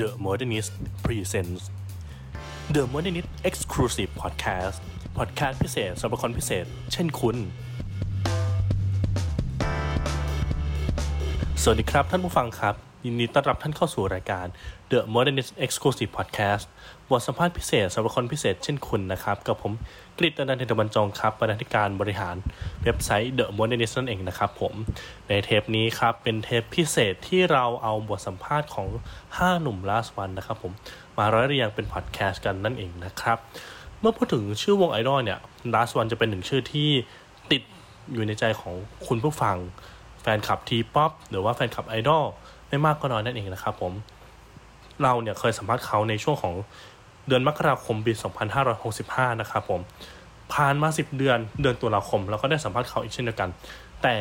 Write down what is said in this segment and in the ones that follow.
The Modernist Presents The Modernist Exclusive Podcast พอดแคสต์พิเศษสำหรับคนพิเศษ เช่นคุณ สวัสดีครับท่านผู้ฟังครับ ยินดีต้อนรับท่านเข้าสู่รายการ The Modernist Exclusive Podcast บทสัมภาษณ์พิเศษสำหรับคนพิเศษเช่นคุณนะครับ กับผมกฤษณันท์เทบรรจงครับบรรณาธิการบริหารเว็บไซต์ The Modernist นั่นเองนะครับผมในเทปนี้ครับเป็นเทปพิเศษที่เราเอาบทสัมภาษณ์ของ 5 หนุ่ม last one นะครับผมมาร้อยเรียงเป็นพอดแคสต์กันนั่นเองนะครับเมื่อพูดถึงชื่อวงไอดอลเนี่ย last one จะเป็นหนึ่งชื่อที่ติดอยู่ในใจของคุณผู้ฟังแฟนคลับทีป๊อปหรือว่าแฟนคลับไอดอล ไม่มากก็น้อยนั่นเองนะครับผมเราเนี่ยเคยสัมภาษณ์เขาในช่วงของเดือนมกราคมปี 2565 นะครับผมผ่านมา 10 เดือนเดือนตุลาคมเราก็ได้สัมภาษณ์เขาอีกเช่นเดียวกัน แต่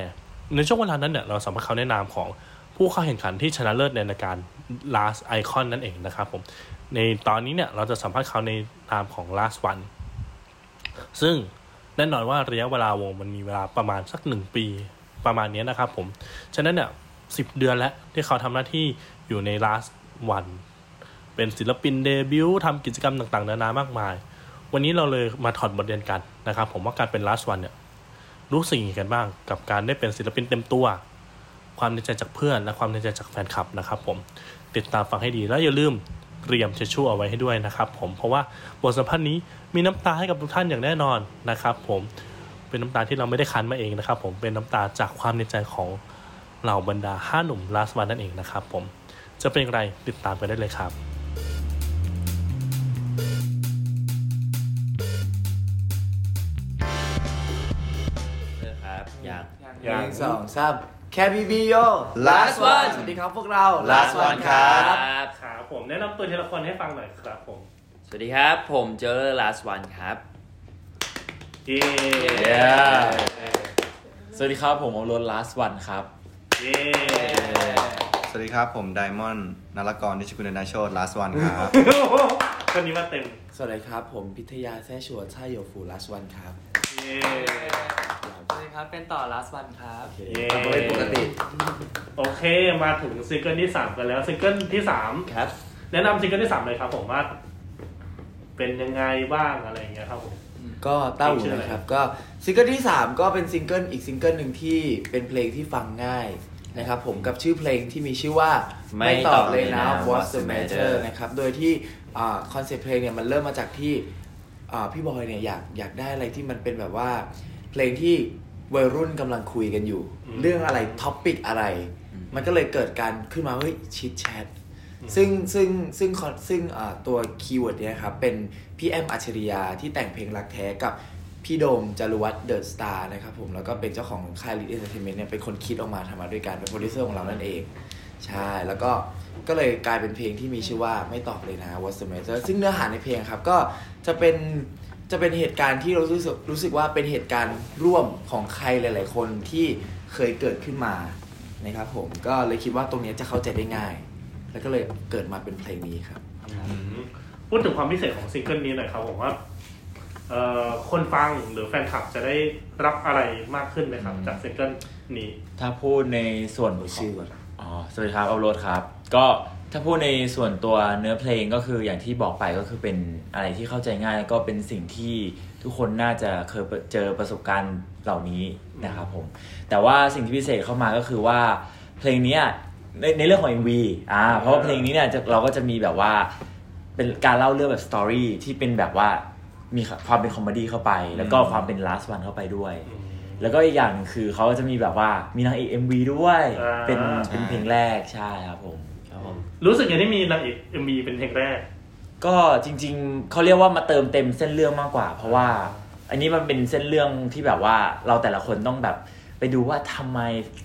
ในช่วงเวลานั้นเนี่ยเราสัมภาษณ์เขาในนามของผู้เข้าแข่งขันที่ชนะเลิศในรายการ last icon นั่นเองนะครับผมในตอนนี้เนี่ยเราจะสัมภาษณ์เขาในนามของ last one ซึ่งแน่นอนว่าระยะเวลาวงมันมีเวลาประมาณสักหนึ่งปีประมาณนี้นะครับผม ฉะนั้นเนี่ย สิบเดือนแล้วที่เขาทำหน้าที่อยู่ใน last one เป็นศิลปินเดบิวต์ทำกิจกรรมต่างๆ นานามากมาย วันนี้เราเลยมาถอดบทเรียนกันนะครับ ผมว่าการเป็น last one เนี่ยรู้สึกยังไงกันบ้างกับการได้เป็นศิลปินเต็มตัว ความในใจจากเพื่อน และความในใจจากแฟนคลับนะครับ ผมติดตามฟังให้ดีแล้วอย่าลืมเตรียมเชชู่เอาไว้ให้ด้วยนะครับ ผมเพราะว่าบทสัมภาษณ์นี้มีน้ำตาให้กับทุกท่านอย่างแน่นอนนะครับ ผมเป็นน้ำตาที่เราไม่ได้คันมาเองนะครับ ผมเป็นน้ำตาจากความในใจของ เหล่าบรรดาห้าหนุ่ม last one นั่นเองนะครับผมจะเป็นอย่างไรติดตามกันได้เลยครับครับยังยัหงนึ่งสองสามแค่บีบีโย Last one สวัสดีครับพวกเรา last one ครับครับผมแนะนำตัวทีละคนให้ฟังหน่อยครับผม สวัสดีครับผมเจอ last one ครับเย้สวัสดีครับผมอมรถ last one ครับเย้ สวัสดีครับ ผมไดมอนด์นารกรนิชกุลนาโชต last one ครับ คนนี้มาเต็ม สวัสดีครับ ผมพิทยาแซ่ชัวท่าโยฟูลัสวันครับ เย้สวัสดีครับ เป็นต่อ last one ครับเย้ทำเป็นปกติ โอเค มาถึงซิงเกิลที่สามกันแล้ว ซิงเกิลที่สามครับ แนะนำซิงเกิลที่สามเลยครับผมว่า เป็นยังไงบ้างอะไรอย่างเงี้ยครับผม ก็เต้าหูนะครับ ก็ซิงเกิลที่ 3 ก็เป็นซิงเกิลอีกซิงเกิลหนึ่งที่เป็นเพลงที่ฟังง่ายนะครับผมกับชื่อเพลงที่มีชื่อว่าไม่ไม่ตอบเลยนะตอบเลยนะ What's the What's the matter matter นะครับ โดยที่ concept เพลงเนี่ยมันเริ่มมาจากที่อ่าพี่บอยเนี่ยอยากอยากได้อะไรที่มันเป็นแบบว่า เพลงที่วัยรุ่นกำลังคุยกันอยู่ เรื่องอะไร topic อะไร มันก็เลยเกิดการขึ้นมาเฮ้ย chit chat ซึ่งซึ่งซึ่งซึ่งตัว keyword เนี่ยครับเป็นพี่แอมอัจฉริยาที่แต่งเพลงรักแท้กับพี่โดมจารุวัฒน์เดอะสตาร์นะครับผมแล้วก็เป็นเจ้าของค่าย LIT Entertainment เนี่ยเป็นคนคิดออกมาทำมาด้วยกันเป็นโปรดิวเซอร์ของเรานั่นเอง ใช่แล้วก็ก็เลยกลายเป็นเพลงที่มีชื่อว่าไม่ตอบเลยนะ What's the matter ซึ่งเนื้อหาในเพลงครับก็จะเป็นจะเป็นเหตุการณ์ที่เรารู้สึกรู้สึกว่าเป็นเหตุการณ์ร่วมของใครหลาย ๆ คนที่เคยเกิดขึ้นมานะครับผมก็เลยคิดว่าตรงนี้จะเข้าใจได้ง่าย แล้วก็เลยเกิดมาเป็นเพลงนี้ครับ พูดถึงความพิเศษของซิงเกิลนี้หน่อยครับผมว่าเอ่อคนฟังหรือแฟนคลับจะได้รับอะไรมากขึ้นไหมครับ จากซิงเกิลนี้ ถ้าพูดในส่วนชื่อก่อนอ๋อสวัสดีครับอมรถครับ ก็ถ้าพูดในส่วนตัวเนื้อเพลงก็คืออย่างที่บอกไปก็คือเป็นอะไรที่เข้าใจง่ายแล้วก็เป็นสิ่งที่ทุกคนน่าจะเคยเจอประสบการณ์เหล่านี้นะครับผม แต่ว่าสิ่งที่พิเศษเข้ามาก็คือว่าเพลงเนี้ย ในในเรื่องของ MV อ่าเพราะว่าเพลงนี้เนี่ยจะเราก็จะมีแบบว่า เป็นการเล่าเรื่องแบบ story ที่เป็นแบบว่ามีความเป็น comedy เข้าไป แล้วก็ความเป็น last one เข้าไปด้วย แล้วก็อีกอย่างหนึ่งคือเขาก็จะมีแบบว่ามีนางเอก MV ด้วยอ่า เป็นเป็นเพลงแรกใช่ครับผม รู้สึกยังที่มีนางเอก MV เป็นเพลงแรก ก็จริงๆ เขาเรียกว่ามาเติมเต็มเส้นเรื่องมากกว่า เพราะว่า อันนี้มันเป็นเส้นเรื่องที่แบบว่าเราแต่ละคนต้องแบบ ไปดูว่าทำไม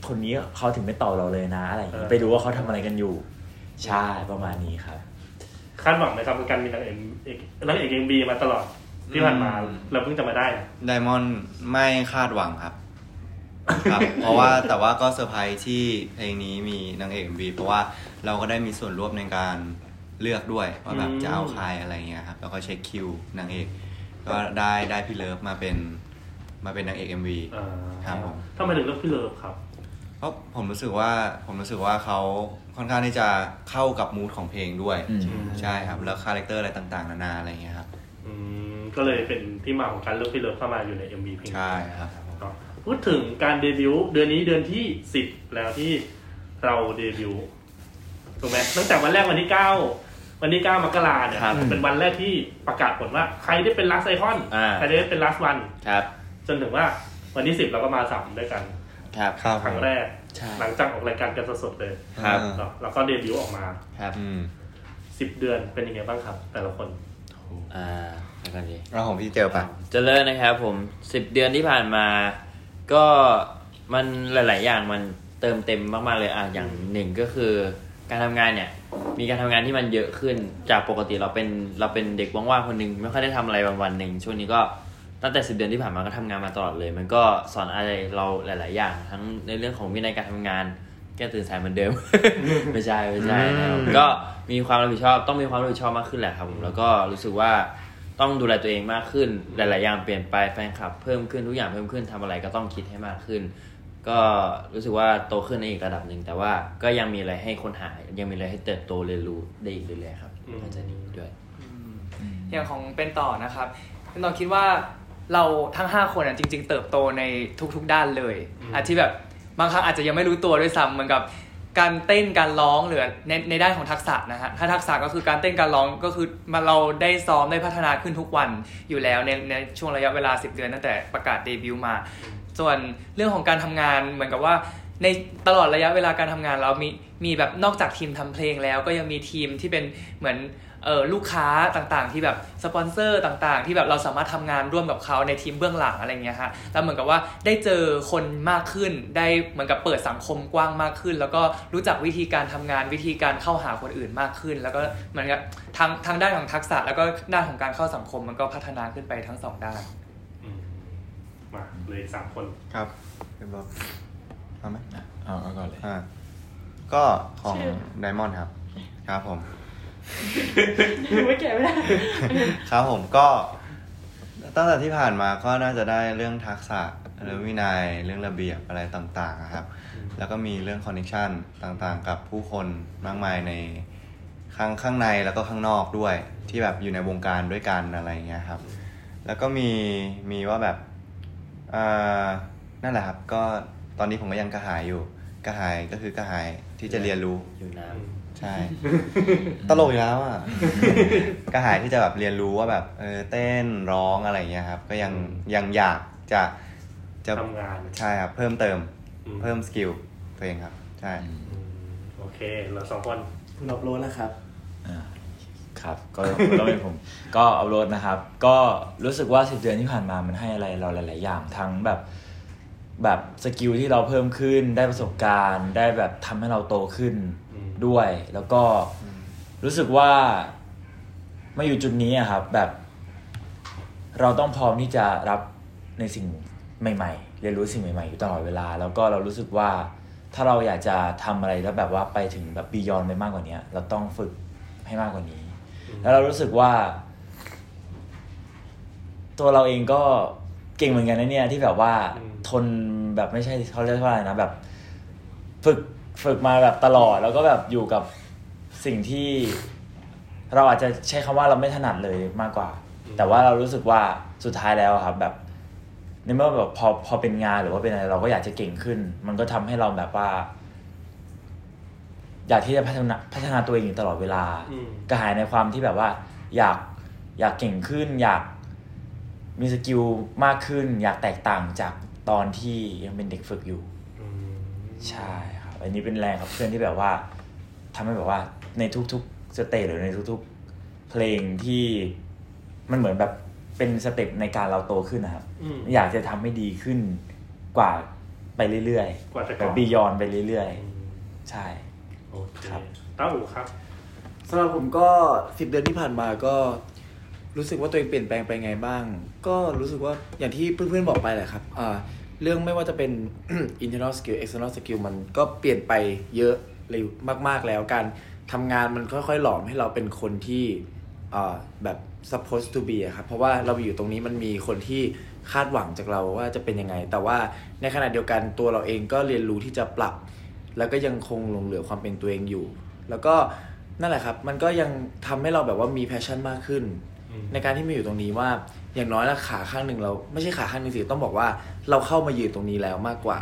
คนนี้เขาถึงไม่ตอบเราเลยนะอะไรอย่างงี้เออไปดูว่าเขาทำอะไรกันอยู่ ใช่ประมาณนี้ครับ คาดหวังไหมครับกับการมีนางเอกเอกนางเอก MV มาตลอดที่ผ่านมาอืมเราเพิ่งจะมาได้นะไดมอนด์ไม่คาดหวังครับครับ เพราะว่าแต่ว่าก็เซอร์ไพรส์ที่เพลงนี้มีนางเอก MV เพราะว่าเราก็ได้มีส่วนร่วมในการเลือกด้วยว่าแบบจะเอาใครอะไรเงี้ยครับแล้วก็เช็คคิวนางเอก ก็ได้ได้พี่เลิฟมาเป็น มาเป็นนางเอก MV อ่าครับผมทำไมถึงเลือกพี่เลิฟครับเพราะผมรู้สึกว่าผมรู้สึกว่าเขาค่อนข้างที่จะเข้ากับ mood ของเพลงด้วยอืมใช่ครับแล้ว character อะไรต่างๆ นานาอะไรอย่างเงี้ยครับอืมก็เลยเป็นที่มาของการเลือกพี่เลิฟเข้ามาอยู่ใน MV เพลงนี้ใช่ครับเนาะพูดถึงการเดบิวต์เดือนนี้เดือนที่สิบแล้วที่เราเดบิวต์ถูกไหมตั้งแต่วันแรกวันที่เก้าวันที่เก้ามกราเนี่ยครับเป็นวันแรกที่ประกาศผลว่าใครได้เป็น last icon อ่าใครได้เป็น last one ครับ จนถึงว่าวันที่สิบเราก็มาสามด้วยกันครับครับ ครั้งแรก ใช่หลังจากออกรายการกันสดๆเลยครับ เนาะแล้วก็เดบิวต์ออกมาครับอืมสิบเดือนเป็นยังไงบ้างครับ แต่ละคน อ่าแล้วกันดี แล้วของพี่เจอปะ เจริญนะครับผมสิบเดือนที่ผ่านมา ก็มันหลาย ๆ อย่างมันเติมเต็มมากๆเลยอะอย่างหนึ่งก็คือ การทำงานเนี่ย มีการทำงานที่มันเยอะขึ้นจากปกติเราเป็นเราเป็นเด็กว่างๆคนหนึ่งไม่ค่อยได้ทำอะไรวันวันๆหนึ่งช่วงนี้ก็ ตั้งแต่สิบเดือนที่ผ่านมาก็ทำงานมาตลอดเลย มันก็สอนอะไรเราหลาย ๆ อย่าง ทั้งในเรื่องของวินัยการทำงาน แก้ตื่นสายเหมือนเดิม ไม่ใช่ไม่ใช่นะครับก็มีความรับผิดชอบต้องมีความรับผิดชอบมากขึ้นแหละครับผมแล้วก็รู้สึกว่าต้องดูแลตัวเองมากขึ้นหลาย ๆ อย่างเปลี่ยนไปแฟนคลับ เพิ่มขึ้นทุกอย่างเพิ่มขึ้นทำอะไรก็ต้องคิดให้มากขึ้น ก็รู้สึกว่าโตขึ้นในอีกระดับหนึ่งแต่ว่าก็ยังมีอะไรให้ค้นหายังมีอะไรให้เติบโตเรียนรู้ได้อีกเรื่อย ๆ ครับอืมก็จะดีด้วยอย่างของเป็นต่อนะครับเป็นต่อคิดว่า เราทั้ง 5 คนอะจริง ๆ เติบโตในทุกๆด้านเลยอาจที่แบบบางครั้งอาจจะยังไม่รู้ตัวด้วยซ้ำเหมือนกับการเต้นการร้องหรือในในด้านของทักษะนะฮะถ้าทักษะก็คือการเต้นการร้องก็คือมาเราได้ซ้อมได้พัฒนาขึ้นทุกวันอยู่แล้วในในช่วงระยะเวลา 10 เดือนตั้งแต่ประกาศเดบิวต์มา ส่วนเรื่องของการทำงานเหมือนกับว่าในตลอดระยะเวลาการทำงานเรามีมีแบบนอกจากทีมทำเพลงแล้วก็ยังมีทีมที่เป็นเหมือน เออลูกค้าต่างๆ ที่แบบสปอนเซอร์ต่างๆ ที่แบบเราสามารถทำงานร่วมกับเขาในทีมเบื้องหลังอะไรเงี้ยฮะแล้วเหมือนกับว่าได้เจอคนมากขึ้น ได้เหมือนกับเปิดสังคมกว้างมากขึ้น แล้วก็รู้จักวิธีการทำงานวิธีการเข้าหาคนอื่นมากขึ้น แล้วก็เหมือนกับทางทางด้านของทักษะ แล้วก็ด้านของการเข้าสังคมมันก็พัฒนาขึ้นไปทั้งสองด้านอืมมาเลยสามคนครับเป็นบอกเอาไหมเอาเอาก่อนเลยอ่าก็ของไดมอนด์ครับ ครับผม ไม่แก่ไม่ได้ครับผมก็ ตั้งแต่ที่ผ่านมาก็น่าจะได้เรื่องทักษะเรื่องวินัยเรื่องระเบียบอะไรต่างๆครับ แล้วก็มีเรื่องคอนเนคชันต่างๆ กับผู้คนมากมายในข้างข้างในแล้วก็ข้างนอกด้วย ที่แบบอยู่ในวงการด้วยกันอะไรเงี้ยครับ แล้วก็มีมีว่าแบบอ่านั่นแหละครับ ก็ตอนนี้ผมก็ยังกระหายอยู่กระหายก็คือกระหายที่จะเรียนรู้อยู่น้ำ ใช่ ตลกอยู่แล้วอะกระหายที่จะแบบเรียนรู้ว่าแบบเออเต้นร้องอะไรอย่างเงี้ยครับ ก็ยังยังอยากจะจะทำงาน ใช่ครับ เพิ่มเติมอืมเพิ่ม skill ตัวเองครับ ใช่อืมโอเคเราสองคนคุณรับรู้แล้วครับอ่าครับก็ก็เป็นผมก็ออฟโรดนะครับ ก็รู้สึกว่าสิบเดือนที่ผ่านมามันให้อะไรเราหลาย ๆ อย่างทั้งแบบแบบ skill ที่เราเพิ่มขึ้นได้ประสบการณ์ ได้แบบทำให้เราโตขึ้นอืม ด้วย แล้วก็รู้สึกว่ามาอยู่จุดนี้อะครับ แบบ เราต้องพร้อมที่จะรับในสิ่งใหม่ๆ เรียนรู้สิ่งใหม่ๆอยู่ตลอดเวลา แล้วก็เรารู้สึกว่าถ้าเราอยากจะทำอะไรแล้วแบบว่าไปถึงแบบบียอนไปมากกว่านี้เราต้องฝึกให้มากกว่านี้ แล้วเรารู้สึกว่า ตัวเราเองก็เก่งเหมือนกันนะเนี่ยที่แบบว่าอืมทนแบบไม่ใช่เขาเรียกว่าอะไรนะแบบ ฝึก ฝึกมาแบบตลอดแล้วก็แบบอยู่กับสิ่งที่เราอาจจะใช้คำว่าเราไม่ถนัดเลยมากกว่า แต่ว่าเรารู้สึกว่าสุดท้ายแล้วอะครับแบบในเมื่อแบบพอพอเป็นงานหรือว่าเป็นอะไรเราก็อยากจะเก่งขึ้น มันก็ทำให้เราแบบว่า อยากที่จะพัฒนาพัฒนาตัวเองอยู่ตลอดเวลาอืมกระหายในความที่แบบว่า อยากอยากเก่งขึ้น อยากมีสกิลมากขึ้น อยากแตกต่างจากตอนที่ยังเป็นเด็กฝึกอยู่อืมใช่ครับ อันนี้เป็นแรงครับเพื่อนที่แบบว่าทำให้แบบว่าในทุกๆสเตจหรือในทุกๆ เพลงที่มันเหมือนแบบเป็นสเต็ปในการเราโตขึ้นนะครับอืมอยากจะทำให้ดีขึ้นกว่าไปเรื่อยกว่าแต่ๆก่แบอนบบียอนไปเรื่อยอืมๆใช่โอเคครับต้าอู๋ครับสำหรับผมก็สิบเดือนที่ผ่านมาก็รู้สึกว่าตัวเองเปลี่ยนแปลงไปไงบ้าง ก็รู้สึกว่าอย่างที่เพื่อนๆบอกไปแหละครับอ่า เรื่องไม่ว่าจะเป็น internal skill external skill มันก็เปลี่ยนไปเยอะเลยมาก ๆ แล้วการทำงานมันค่อยๆ หลอมให้เราเป็นคนที่อ่าแบบ supposed to be อะครับ เพราะว่าเราอยู่ตรงนี้มันมีคนที่คาดหวังจากเราว่าจะเป็นยังไง แต่ว่าในขณะเดียวกันตัวเราเองก็เรียนรู้ที่จะปรับ แล้วก็ยังคงหลงเหลือความเป็นตัวเองอยู่ แล้วก็นั่นแหละครับ มันก็ยังทำให้เราแบบว่ามีแพชชั่นมากขึ้นอืมในการที่มาอยู่ตรงนี้ว่า อย่างน้อยละขาข้างหนึ่งเราไม่ใช่ขาข้างหนึ่งสิต้องบอกว่าเราเข้ามายืนตรงนี้แล้วมากกว่า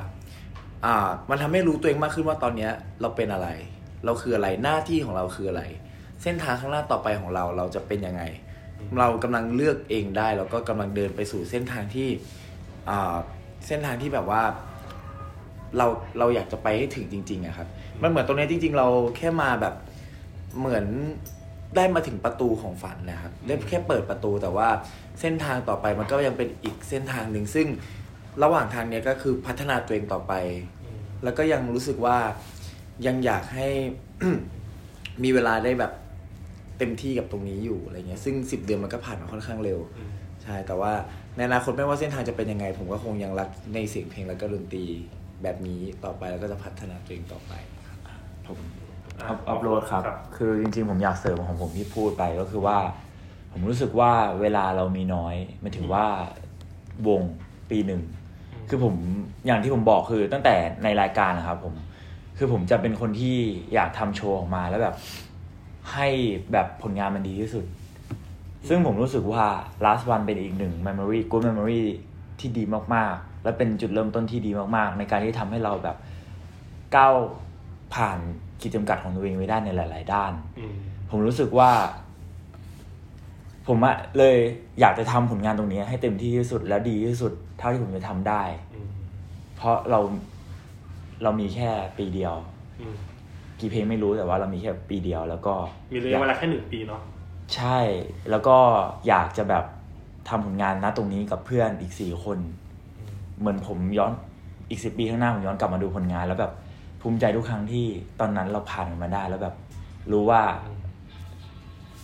อ่า มันทำให้รู้ตัวเองมากขึ้นว่าตอนเนี้ยเราเป็นอะไร เราคืออะไรหน้าที่ของเราคืออะไร เส้นทางข้างหน้าต่อไปของเราเราจะเป็นยังไง เรากำลังเลือกเองได้แล้วก็กำลังเดินไปสู่เส้นทางที่อ่าเส้นทางที่แบบว่าเราเราอยากจะไปให้ถึงจริงๆอะครับ มันเหมือนตรงนี้จริง ๆ เราแค่มาแบบเหมือน ได้มาถึงประตูของฝันนะครับได้แค่เปิดประตูแต่ว่าเส้นทางต่อไปมันก็ยังเป็นอีกเส้นทางหนึ่งซึ่งระหว่างทางเนี้ยก็คือพัฒนาตัวเองต่อไป แล้วก็ยังรู้สึกว่ายังอยากให้ มีเวลาได้แบบเต็มที่กับตรงนี้อยู่อะไรเงี้ยซึ่งสิบเดือนมันก็ผ่านมาค่อนข้างเร็วใช่แต่ว่าในอนาคตไม่ว่าเส้นทางจะเป็นยังไง ผมก็คงยังรักในเสียงเพลงแล้วก็ดนตรีแบบนี้ต่อไปแล้วก็จะพัฒนาตัวเองต่อไปผม อัพอัพโหลดครับ คือจริงๆ ผมอยากเสริมของผมที่พูดไปก็คือว่า ผมรู้สึกว่าเวลาเรามีน้อยหมายถึงว่าวงปีหนึ่ง คือผมอย่างที่ผมบอกคือตั้งแต่ในรายการนะครับผม คือผมจะเป็นคนที่อยากทำโชว์ออกมาแล้วแบบให้แบบผลงานมันดีที่สุด ซึ่งผมรู้สึกว่า last one เป็นอีกหนึ่ง memory good memory ที่ดีมากๆ และเป็นจุดเริ่มต้นที่ดีมากๆ ในการที่ทำให้เราแบบก้าว ผ่านขีดจำกัดของตัวเองไว้ได้ในหลาย ๆ ด้านอืมผมรู้สึกว่า ผมอะเลยอยากจะทำผลงานตรงนี้ ให้เต็มที่ที่สุดและดีที่สุด เท่าที่ผมจะทำได้อืมเพราะเราเรามีแค่ปีเดียวอืมกี่เพลงไม่รู้แต่ว่าเรามีแค่ปีเดียว แล้วก็ มีระยะเวลาแค่หนึ่งปีเนาะใช่ แล้วก็อยากจะแบบทำผลงานนะตรงนี้กับเพื่อนอีกสี่คน เหมือนผมย้อนอีกสิบปีข้างหน้าผมย้อนกลับมาดูผลงานแล้วแบบ ภูมิใจทุกครั้งที่ตอนนั้นเราผ่านมันมาได้แล้วแบบ รู้ว่า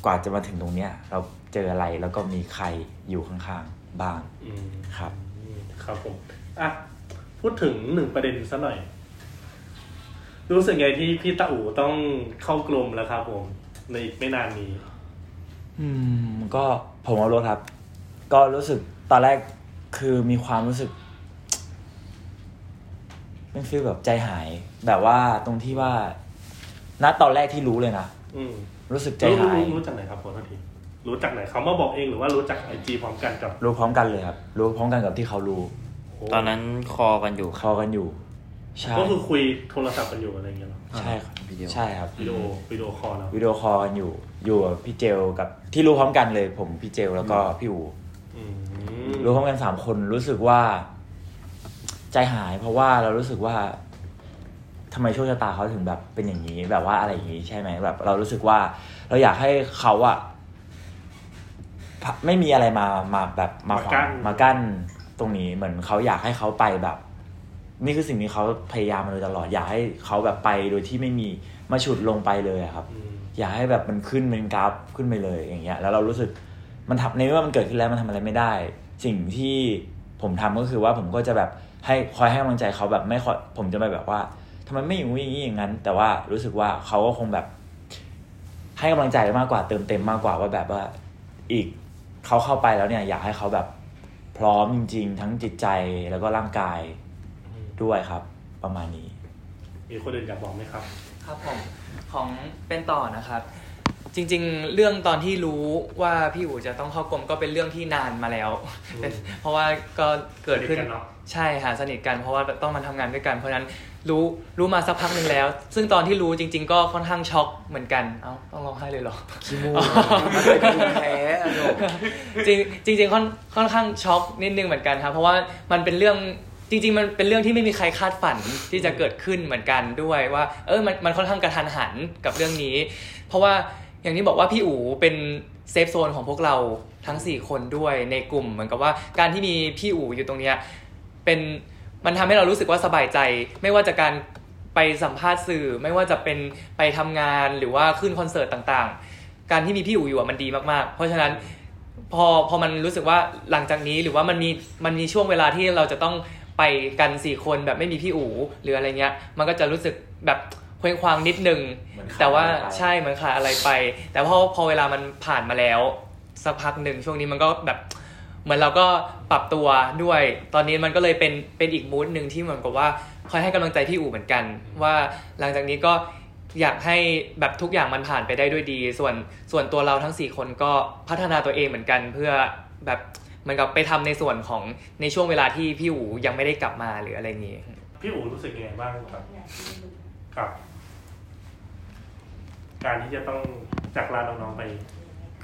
กว่าจะมาถึงตรงเนี้ย เราเจออะไรแล้วก็มีใครอยู่ข้างๆบ้างอืมครับอืมครับผมอะพูดถึงหนึ่งประเด็นซะหน่อย รู้สึกไงที่พี่ตาอู่ต้องเข้ากลมแล้วครับผมในอีกไม่นานนี้ อืม ก็ผมเอารถครับ ก็รู้สึกตอนแรกคือมีความรู้สึก เป็นฟีลแบบใจหาย แบบว่าตรงที่ว่าณตอนแรกที่รู้เลยนะอืมรู้สึกใจรู้หายรู้รู้จากไหนครับขอโทษทีรู้จากไหนเขามาบอกเองหรือว่ารู้จาก IG พร้อมกันกับ รู้พร้อมกันเลยครับ รู้พร้อมกันกับที่เขารู้ ตอนนั้นคอกันอยู่เขากันอยู่ใช่ก็คือคุยโทรศัพท์กันอยู่อะไรอย่างเงี้ยเหรอใช่ครับวิดีโอใช่ครับวิดีโอวิดีโอคอลเนาะวิดีโอคอลกันอยู่ อยู่กับพี่เจลกับที่รู้พร้อมกันเลย ผมพี่เจลแล้วก็พี่อูอืมรู้พร้อมกันสามคนรู้สึกว่า ใจหายเพราะว่าเรารู้สึกว่าทำไมโชคชะตาเขาถึงแบบเป็นอย่างนี้ แบบว่าอะไรอย่างนี้ใช่ไหมแบบ เรารู้สึกว่า เราอยากให้เขาอะพะไม่มีอะไรมามาแบบมาขวางมากั้นตรงนี้เหมือนเขาอยากให้เขาไปแบบ นี่คือสิ่งที่เขาพยายามมาโดยตลอด อยากให้เขาแบบไปโดยที่ไม่มีมาฉุดลงไปเลยอะครับอืมอยากให้แบบมันขึ้นเป็นกราฟขึ้นไปเลยอย่างเงี้ย แล้วเรารู้สึกมันทำในเมื่อมันเกิดขึ้นแล้วมันทำอะไรไม่ได้ สิ่งที่ผมทำก็คือว่าผมก็จะแบบ ให้คอยให้กำลังใจเขาแบบไม่คอยผมจะไปแบบว่าทำไมไม่อย่างนี้อย่างนี้อย่างนั้น แต่ว่ารู้สึกว่าเขาก็คงแบบ ให้กำลังใจมากกว่าเติมเต็มมากกว่าว่าแบบว่าอีกเขาเข้าไปแล้วเนี่ย อยากให้เขาแบบพร้อมจริง ๆ ทั้งจิตใจแล้วก็ร่างกายด้วยครับ ประมาณนี้มีคนอื่นอยากบอกไหมครับ ครับผมของเป็นต่อนะครับ จริง ๆ เรื่องตอนที่รู้ว่าพี่อู๋จะต้องเข้ากรมก็เป็นเรื่องที่นานมาแล้วเป็นเพราะว่าก็เกิดขึ้น สนิทกันเนอะใช่ค่ะสนิทกันเพราะว่าต้องมาทำงานด้วยกัน เพราะฉะนั้นรู้รู้มาสักพักหนึ่งแล้ว ซึ่งตอนที่รู้จริง ๆ ก็ค่อนข้างช็อกเหมือนกันเอ้าต้องร้องไห้เลยเหรอขี้มูกมันเป็นภูมิแพ้อะโยมจริงจริงๆค่อนค่อนข้างช็อกนิดนึงเหมือนกันครับเพราะว่ามันเป็นเรื่องจริง ๆ มันเป็นเรื่องที่ไม่มีใครคาดฝันที่จะเกิดขึ้นเหมือนกันด้วยว่า เออมันมันค่อนข้างกระทันหันกับเรื่องนี้ เพราะว่าอย่างที่บอกว่าพี่อู๋เป็นเซฟโซนของพวกเราทั้ง 4 คนด้วยในกลุ่ม เหมือนกับว่าการที่มีพี่อู๋อยู่ตรงเนี้ย เป็นมันทำให้เรารู้สึกว่าสบายใจ ไม่ว่าจะการไปสัมภาษณ์สื่อ ไม่ว่าจะเป็นไปทำงานหรือว่าขึ้นคอนเสิร์ตต่างๆ การที่มีพี่อู๋อยู่อะมันดีมากๆ เพราะฉะนั้นพอพอมันรู้สึกว่าหลังจากนี้หรือว่ามันมีมันมีช่วงเวลาที่เราจะต้องไปกันสี่คนแบบไม่มีพี่อู๋หรืออะไรเงี้ย มันก็จะรู้สึกแบบเคว้งคว้างนิดนึงเหมือนขาดแต่ว่าอะไรไปใช่เหมือนขาดอะไรไป แต่พอพอเวลามันผ่านมาแล้ว สักพักหนึ่งช่วงนี้มันก็แบบ เหมือนเราก็ปรับตัวด้วย ตอนนี้มันก็เลยเป็นเป็นอีกมูดหนึ่งที่เหมือนกับว่าคอยให้กำลังใจพี่อู๋เหมือนกัน ว่าหลังจากนี้ก็อยากให้แบบทุกอย่างมันผ่านไปได้ด้วยดี ส่วนส่วนตัวเราทั้งสี่คนก็พัฒนาตัวเองเหมือนกัน เพื่อแบบเหมือนกับไปทำในส่วนของในช่วงเวลาที่พี่อู๋ยังไม่ได้กลับมาหรืออะไรอย่างนี้ พี่อู๋รู้สึกยังไงบ้างครับกับ การที่จะต้องจากลาน้องๆไป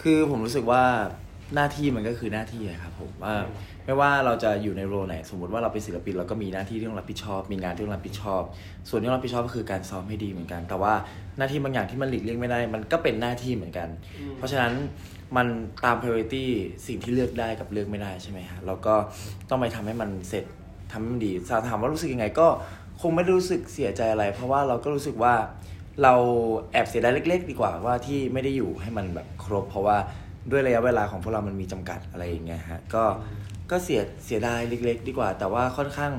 คือผมรู้สึกว่า หน้าที่มันก็คือหน้าที่อะครับผมว่าไม่ว่าเราจะอยู่ในโรไหน สมมติว่าเราเป็นศิลปินเราก็มีหน้าที่ที่ต้องรับผิดชอบ มีงานที่ต้องรับผิดชอบ ส่วนที่ต้องรับผิดชอบก็คือการซ้อมให้ดีเหมือนกัน แต่ว่าหน้าที่บางอย่างที่มันหลีกเลี่ยงไม่ได้ มันก็เป็นหน้าที่เหมือนกัน เพราะฉะนั้นมันตาม priority สิ่งที่เลือกได้กับเลือกไม่ได้ใช่ไหมฮะเราก็ต้องไปทำให้มันเสร็จทำให้มันดีถามว่ารู้สึกยังไงก็คงไม่ได้รู้สึกเสียใจอะไร เพราะว่าเราก็รู้สึกว่าเราแอบเสียดายเล็ก ๆ ดีกว่าว่าที่ไม่ได้อยู่ให้มันแบบครบ เพราะว่า ด้วยระยะเวลาของพวกเรามันมีจำกัดอะไรอย่างเงี้ยฮะก็ก็เสียเสียดายเล็ก ๆ ดีกว่า แต่ว่าค่อนข้าง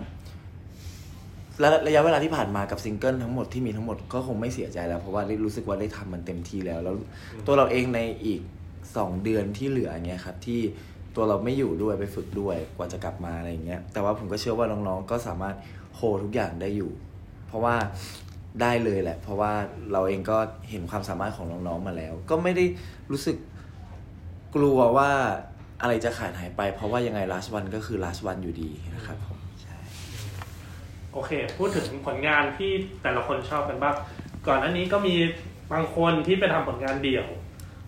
และระยะเวลาที่ผ่านมากับซิงเกิลทั้งหมดที่มีทั้งหมดก็คงไม่เสียใจแล้ว เพราะว่าได้รู้สึกว่าได้ทำมันเต็มที่แล้ว แล้วตัวเราเองในอีกสองเดือนที่เหลือเงี้ยครับที่ตัวเราไม่อยู่ด้วยไปฝึกด้วยกว่าจะกลับมาอะไรอย่างเงี้ยแต่ว่าผมก็เชื่อว่าน้องๆก็สามารถโฮทุกอย่างได้อยู่ เพราะว่าได้เลยแหละ เพราะว่าเราเองก็เห็นความสามารถของน้องๆมาแล้ว ก็ไม่ได้รู้สึก กลัวว่าอะไรจะขาดหายไป เพราะว่ายังไง last one ก็คือ last one อยู่ดีนะครับผมใช่โอเค พูดถึงผลงานที่แต่ละคนชอบกันบ้างก่อนหน้านี้ก็มีบางคนที่ไปทำผลงานเดี่ยว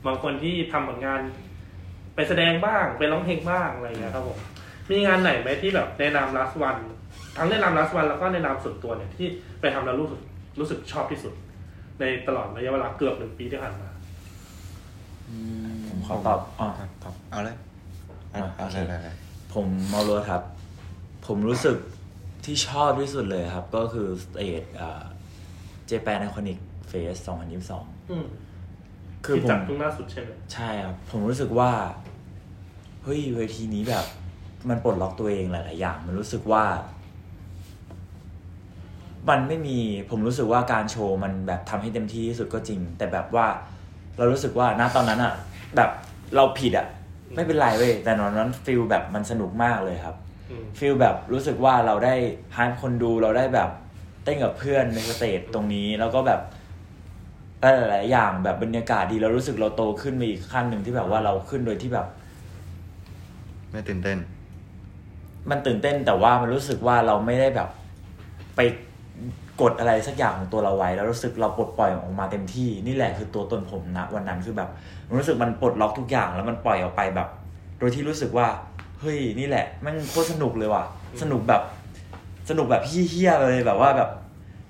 บางคนที่ทำผลงาน ไปแสดงบ้างไปร้องเพลงบ้างอะไรอย่างเงี้ยครับผมมีงานไหนไหมที่แบบในนาม last one ทั้งในนาม last one แล้วก็ในนามส่วนตัวเนี่ยที่ไปทำแล้วรู้สึกรู้สึกชอบที่สุด ในตลอดระยะเวลาเกือบหนึ่งปีที่ผ่านมา ผมขอตอบอ๋อครับเอาเลยเอาอะเอาโอเคเลยเลยเลยผมเมาโรสครับ ผมรู้สึกที่ชอบที่สุดเลยครับ ก็คือ stage Japan Iconic Fest 2022อืมคือที่ผมจัดเพิ่งล่าสุดใช่ไหมใช่ครับ ผมรู้สึกว่า เฮ้ยเวทีนี้แบบ มันปลดล็อกตัวเองหลาย ๆ อย่าง มันรู้สึกว่า มันไม่มี ผมรู้สึกว่าการโชว์มันแบบทำให้เต็มที่ที่สุดก็จริง แต่แบบว่า เรารู้สึกว่าณตอนนั้นอะแบบเราผิดอะไม่เป็นไรเว้ยแต่ตอนนั้น feel แบบมันสนุกมากเลยครับอืม feel แบบรู้สึกว่าเราได้ฮาร์คนดูเราได้แบบเต้นกับเพื่อนใน stage ตรงนี้แล้วก็แบบหลายๆอย่างแบบบรรยากาศดีเรารู้สึกเราโตขึ้นไปอีกขั้นหนึ่งที่แบบว่าเราขึ้นโดยที่แบบ ไม่ตื่นเต้น มันตื่นเต้นแต่ว่ามันรู้สึกว่าเราไม่ได้แบบไป กดอะไรสักอย่างของตัวเราไว้ แล้วรู้สึกเราปลดปล่อยออกมาเต็มที่นี่แหละคือตัวตนผมนะวันนั้นคือแบบมันรู้สึกมันปลดล็อกทุกอย่างแล้วมันปล่อยออกไปแบบ โดยที่รู้สึกว่าเฮ้ยนี่แหละมันโคตรสนุกเลยว่ะ สนุกแบบสนุกแบบเฮี้ยๆเลยแบบว่าแบบ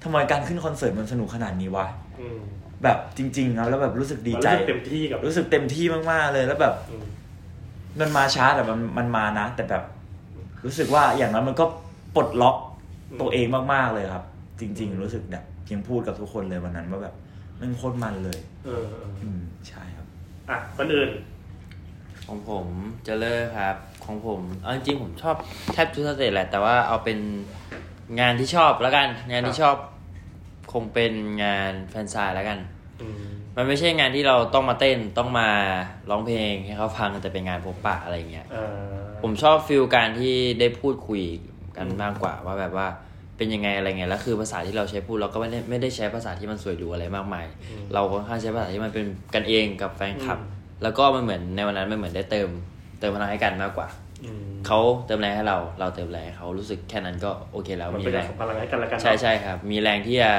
ทำไมการขึ้นคอนเสิร์ตมันสนุกขนาดนี้วะอืมแบบจริงๆครับแล้วแบบรู้สึกดีใจรู้สึกเต็มที่กับรู้สึกเต็มที่มากๆเลยแล้วแบบอืมมันมาช้าแต่มันมันมานะ แต่แบบ รู้สึกว่าอย่างนั้นมันก็ปลดล็อกตัวเองมากๆเลยครับ จริง ๆ รู้สึกแบบยังพูดกับทุกคนเลยวันนั้นว่าแบบมันโคตรมันเลย เออเอออืมใช่ครับ อะคนอื่น ของผมเจะเลิกครับ ของผมเอาจริงๆผมชอบแทบทุกสเตจแหละ แต่ว่าเอาเป็นงานที่ชอบแล้วกัน งานที่ชอบ คงเป็นงานแฟนซายแล้วกัน อืมมันไม่ใช่งานที่เราต้องมาเต้นต้องมาร้องเพลงให้เขาฟังแต่เป็นงานพบปะอะไรอย่างเงี้ย เออผมชอบฟิลการที่ได้พูดคุยกันมากกว่าว่าแบบว่า เป็นยังไงอะไรเงี้ยแล้วคือภาษาที่เราใช้พูดเราก็ไม่ได้ไม่ได้ใช้ภาษาที่มันสวยหรูอะไรมากมาย เราค่อนข้างใช้ภาษาที่มันเป็นกันเองกับแฟนคลับ แล้วก็มันเหมือนในวันนั้นมันเหมือนได้เติม เติมพลังให้กันมากกว่าอืมเขาเติมแรงให้เราเราเติมแรงให้เขารู้สึกแค่นั้นก็โอเคแล้วมันมีเป็นแรการงส่งพลังให้กันและกันเนอะใช่ใช่ครับ มีแรงที่จะ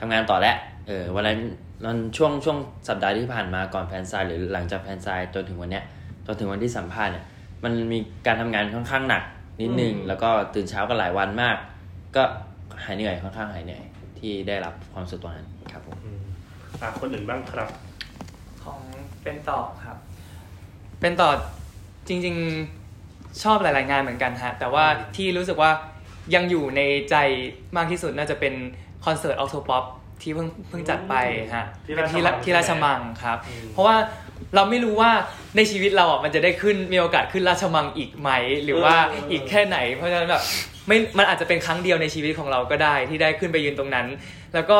ทำงานต่อแล้วเออวันนั้นนั้นช่วงช่วงสัปดาห์ที่ผ่านมาก่อนแฟนไซน์หรือหลังจากแฟนไซน์จนถึงวันเนี้ยจนถึงวันที่สัมภาษณ์เนี่ยมันมีการทำงานค่อนข้างหนักนิดนึงแล้วก็ตื่นเช้ากันหลายวันมาก ก็หายเหนื่อยค่อนข้างหายเหนื่อยที่ได้รับความสุขตรงนั้นครับผมอืมอะคนอื่นบ้างครับ ของเป็นต่อครับ เป็นต่อจริง ๆชอบหลาย ๆ งานเหมือนกันฮะแต่ว่าที่รู้สึกว่ายังอยู่ในใจมากที่สุดน่าจะเป็นคอนเสิร์ตออ t โ p ป๊อปที่เพิ่งเพิ่งจัดไปฮะที่เป็นที่ราชมังที่ราชมังครับอืมเพราะว่าเราไม่รู้ว่าในชีวิตเราอะมันจะได้ขึ้นมีโอกาสขึ้นราชมังอีกไหม หรือว่าอีกแค่ไหน เพราะฉะนั้นแบบ ไม่มันอาจจะเป็นครั้งเดียวในชีวิตของเราก็ได้ที่ได้ขึ้นไปยืนตรงนั้น แล้วก็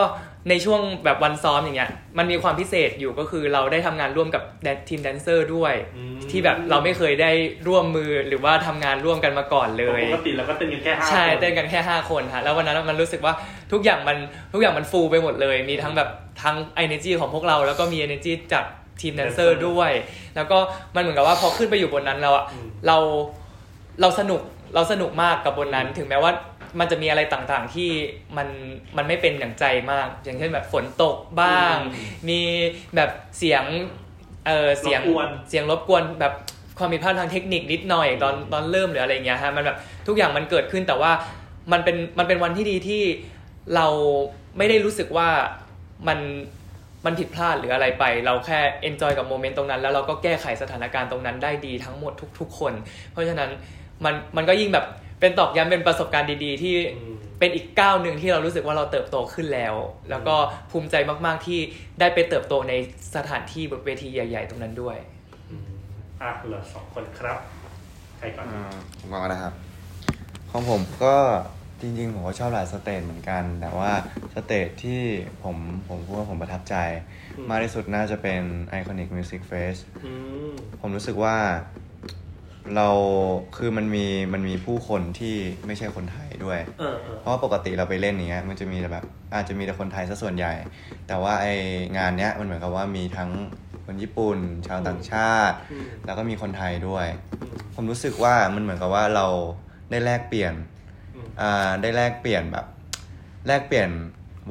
ในช่วงแบบวันซ้อมอย่างเงี้ยมันมีความพิเศษอยู่ก็คือเราได้ทำงานร่วมกับแดนทีมแดนเซอร์ด้วยอืมที่แบบเราไม่เคยได้ร่วมมือหรือว่าทำงานร่วมกันมาก่อนเลยปกติเราก็เต้นกันแค่ห้าใช่คนเต้นกันแค่ 5 คนฮะแล้ววันนั้นมันรู้สึกว่าทุกอย่างมันทุกอย่างมันฟูไปหมดเลย มีทั้งแบบทั้ง energy ของพวกเราแล้วก็มี energy จากทีมแดนเซอร์ด้วย แล้วก็มันเหมือนกับว่าพอขึ้นไปอยู่บนนั้นแล้วอะเราเราสนุก เราสนุกมากกับบนนั้น ถึงแม้ว่ามันจะมีอะไรต่างๆที่มันมันไม่เป็นอย่างใจมาก อย่างเช่นแบบฝนตกบ้าง มีแบบเสียงเออเสียงรบกวนเสียงรบกวนแบบความผิดพลาดทางเทคนิคนิดหน่อยตอนตอนเริ่มหรืออะไรเงี้ยฮะมันแบบทุกอย่างมันเกิดขึ้นแต่ว่ามันเป็นมันเป็นวันที่ดีที่เราไม่ได้รู้สึกว่ามันมันผิดพลาดหรืออะไรไป เราแค่ enjoy กับ moment ตรงนั้น แล้วเราก็แก้ไขสถานการณ์ตรงนั้นได้ดีทั้งหมดทุก ๆ คน เพราะฉะนั้น มันมันก็ยิ่งแบบเป็นตอกย้ำเป็นประสบการณ์ดีๆ ที่อืมเป็นอีกก้าวหนึ่งที่เรารู้สึกว่าเราเติบโตขึ้นแล้ว แล้วก็ภูมิใจมาก ๆที่ได้ไปเติบโตในสถานที่บนเวทีใหญ่ ๆ ตรงนั้นด้วยอืมอะเหลือสองคนครับใครก่อนอ่าผมก่อนนะครับ ของผมก็จริงๆผมก็ชอบหลาย stage เหมือนกัน แต่ว่า stage ที่ผมผมพูดว่าผมประทับใจอืมมากที่สุดน่าจะเป็น Iconic Music Fest อืมผมรู้สึกว่า เราคือมันมีมันมีผู้คนที่ไม่ใช่คนไทยด้วยเออเออเพราะว่าปกติเราไปเล่นอย่างเงี้ยมันจะมีแต่แบบอาจจะมีแต่คนไทยซะส่วนใหญ่ แต่ว่าไองานเนี้ยมันเหมือนกับว่ามีทั้งคนญี่ปุ่น ชาวต่างชาติอืมแล้วก็มีคนไทยด้วยอืมผมรู้สึกว่ามันเหมือนกับว่าเราได้แลกเปลี่ยนอืมอ่าได้แลกเปลี่ยนแบบ แลกเปลี่ยน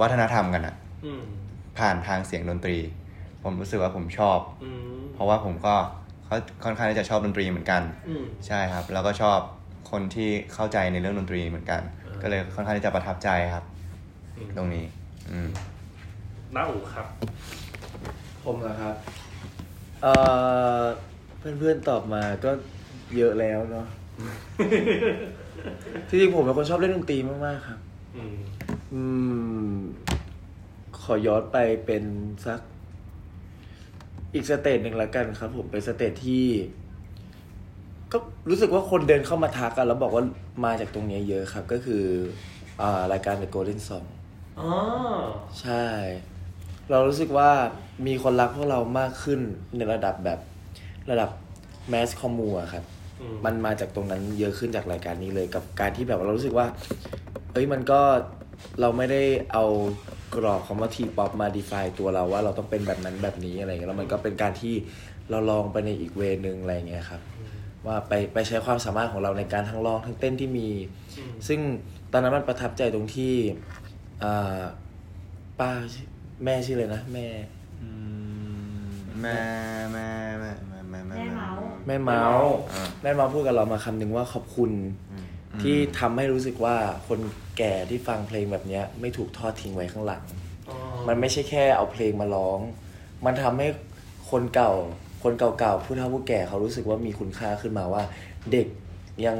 วัฒนธรรมกันอะอืมผ่านทางเสียงดนตรี ผมรู้สึกว่าผมชอบอืมเพราะว่าผมก็ เขาค่อนข้างที่จะชอบดนตรีเหมือนกันอืมใช่ครับ แล้วก็ชอบคนที่เข้าใจในเรื่องดนตรีเหมือนกันเออก็เลยค่อนข้างที่จะประทับใจครับอืมตรงนี้ อืมน้าอูครับ ผมเหรอครับเอ่อเพื่อนๆตอบมาก็เยอะแล้วเนาะที่จริงผมเป็นคนชอบเล่นดนตรีมากๆครับ อืมอืมขอย้อนไปเป็นสัก อีก stage หนึ่งแล้วกันครับผมเป็น stage ที่ ก็รู้สึกว่าคนเดินเข้ามาทักกัน แล้วบอกว่ามาจากตรงเนี้ยเยอะครับ ก็คืออ่ารายการ The Golden Song อ๋อใช่ เรารู้สึกว่ามีคนรักพวกเรามากขึ้นในระดับแบบระดับแมสคอมมูอะครับอืมมันมาจากตรงนั้นเยอะขึ้นจากรายการนี้เลย กับการที่แบบว่าเรารู้สึกว่า เอ้ยมันก็เราไม่ได้เอา กรอบคำว่าทีป๊อปมา define ตัวเราว่าเราต้องเป็นแบบนั้นแบบนี้อะไรเงี้ยแล้วมันก็เป็นการที่เราลองไปในอีกเวนึงอะไรเงี้ยครับว่าไปไปใช้ความสามารถของเราในการทั้งร้องทั้งเต้นที่มีอืมซึ่งตอนนั้นมันประทับใจตรงที่อ่าป้าชื่อแม่ชื่อเลยนะ แม่อืมแม่แม่แม่แม่แม่แม่เมาส์แม่เมาส์อ่าแม่เมาส์พูดกับเรามาคำหนึ่งว่าขอบคุณอืมที่ทำให้รู้สึกว่าคน แก่ที่ฟังเพลงแบบเนี้ยไม่ถูกทอดทิ้งไว้ข้างหลังอ๋อมันไม่ใช่แค่เอาเพลงมาร้อง มันทำให้คนเก่า คนเก่าๆผู้เฒ่าผู้แก่เขารู้สึกว่ามีคุณค่าขึ้นมาว่า เด็กยัง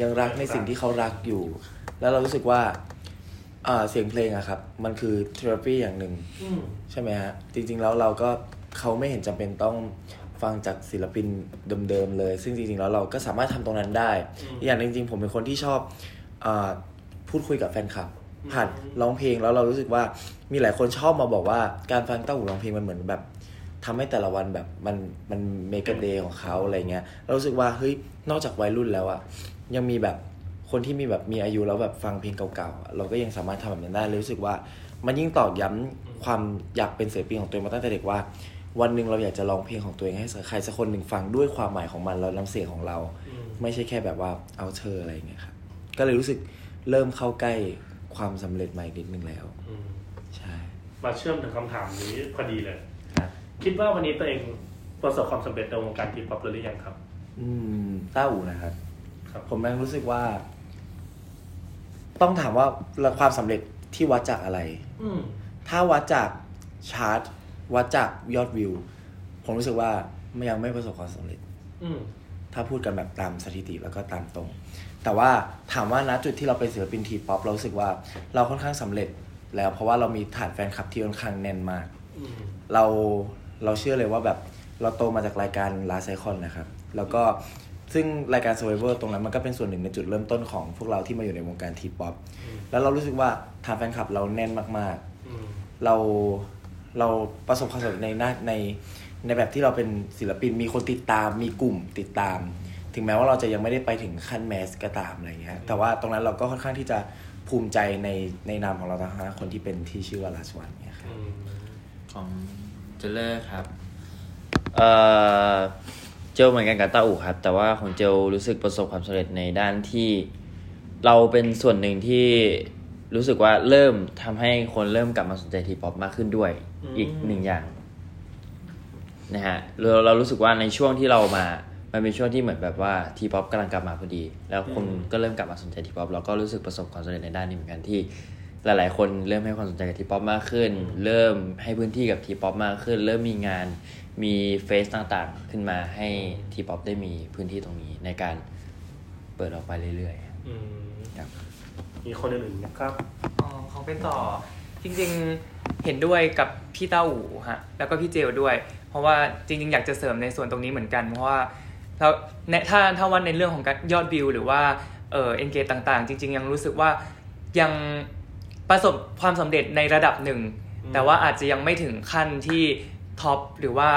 ยังรักในสิ่งที่เขารักอยู่ แล้วเรารู้สึกว่าอ่าเสียงเพลงอะครับ มันคือเทอราปีอย่างหนึ่งอืมใช่ไหมฮะ จริง ๆ แล้วเราก็เขาไม่เห็นจำเป็นต้องฟังจากศิลปินเดิมๆเลย ซึ่งจริงๆแล้วเราก็สามารถทำตรงนั้นได้อีกอย่างหนึ่งจริงๆ ผมเป็นคนที่ชอบอา พูดคุยกับแฟนคลับผ่านร้องเพลงแล้วเรารู้สึกว่ามีหลายคนชอบมาบอกว่าการฟังเต้าหูร้องเพลงมันเหมือนแบบทำให้แต่ละวันแบบมันมันเมก a เดย์ของเขาอะไรเงี้ยเรารู้สึกว่าเฮ้ยนอกจากวัยรุ่นแล้วอะยังมีแบบคนที่มีแบบมีอายุแล้วแบบฟังเพลงเก่าๆอะเราก็ยังสามารถทำแบบนั้นได้เลยรู้สึกว่า มันยิ่งตอกย้ำความอยากเป็นศิลปินของตัวเองมาตั้งแต่เด็กว่า วันหนึ่งเราอยากจะร้องเพลงของตัวเองให้ใครสักคนหนึ่งฟังด้วยความหมายของมันแล้วน้ำเสียงของเราอืมไม่ใช่แค่แบบว่าเอาเธออะไรอย่างเงี้ยครับก็เลยรู้สึก เริ่มเข้าใกล้ความสำเร็จใหม่นิดนึงแล้วอืมใช่ มาเชื่อมถึงคำถามนี้พอดีเลยครับคิดว่าวันนี้ตัวเองประสบความสำเร็จในวงการทีป๊อปหรือยังครับ อืมต้าอู่นะครับ ครับ ผมยังรู้สึกว่า ต้องถามว่าความสำเร็จที่วัดจากอะไร อืมถ้าวัดจากชาร์ตวัดจากยอดวิว ผมรู้สึกว่ามันยังไม่ประสบความสำเร็จ อืมถ้าพูดกันแบบตามสถิติแล้วก็ตามตรง แต่ว่าถามว่าณจุดที่เราเป็นศิลปิน T-Pop เรารู้สึกว่าเราค่อนข้างสำเร็จแล้วเพราะว่าเรามีฐานแฟนคลับที่ค่อนข้างแน่นมากอืมเราเราเชื่อเลยว่าแบบเราโตมาจากรายการ LAZ iCON นะครับ แล้วก็ซึ่งรายการ Survival ตรงนั้นมันก็เป็นส่วนหนึ่งในจุดเริ่มต้นของพวกเราที่มาอยู่ในวงการ T-Pop แล้วเรารู้สึกว่าฐานแฟนคลับเราแน่นมากอืมๆเราเราประสบความสำเร็จในหน้าในในแบบที่เราเป็นศิลปินมีคนติดตามมีกลุ่มติดตาม ถึงแม้ว่าเราจะยังไม่ได้ไปถึงขั้นแมสก็ตามอะไรเงี้ยแต่ว่าตรงนั้นเราก็ค่อนข้างที่จะภูมิใจในในนามของเราทั้งห้าคนที่เป็นที่ชื่อว่าลาสวันเนี่ยครับอืมของเจเลอร์ครับเอ่อเจลเหมือนกันกับต้าอู่ครับ แต่ว่าของเจลรู้สึกประสบความสำเร็จในด้านที่เราเป็นส่วนหนึ่งที่รู้สึกว่าเริ่มทำให้คนเริ่มกลับมาสนใจทีป๊อปมากขึ้นด้วยอีกหนึ่งอย่างนะฮะเราเรารู้สึกว่าในช่วงที่เรามา มันเป็นช่วงที่เหมือนแบบว่า T-Pop กำลังกลับมาพอดี แล้วคนก็เริ่มกลับมาสนใจ T-Pop เราก็รู้สึกประสบความสำเร็จในด้านนี้เหมือนกันที่หลาย ๆ คนเริ่มให้ความสนใจกับ T-Pop มากขึ้น เริ่มให้พื้นที่กับ T-Pop มากขึ้น เริ่มมีงานมี fest ต่างๆ ขึ้นมาให้ T-Pop ได้มีพื้นที่ตรงนี้ในการเปิดออกไปเรื่อยอืมๆครับมีคนอื่นๆนะครับอ๋อของเป็นต่อจริงๆเห็นด้วยกับพี่เต้าหูฮะแล้วก็พี่เจลด้วย เพราะว่าจริง ๆ อยากจะเสริมในส่วนตรงนี้เหมือนกันเพราะว่า เราในถ้าถ้าวัดในเรื่องของการยอดวิวหรือว่าเออ engage ต่างๆ จริง ๆ ยังรู้สึกว่ายังประสบความสำเร็จในระดับหนึ่ง แต่ว่าอาจจะยังไม่ถึงขั้นที่ top หรือว่า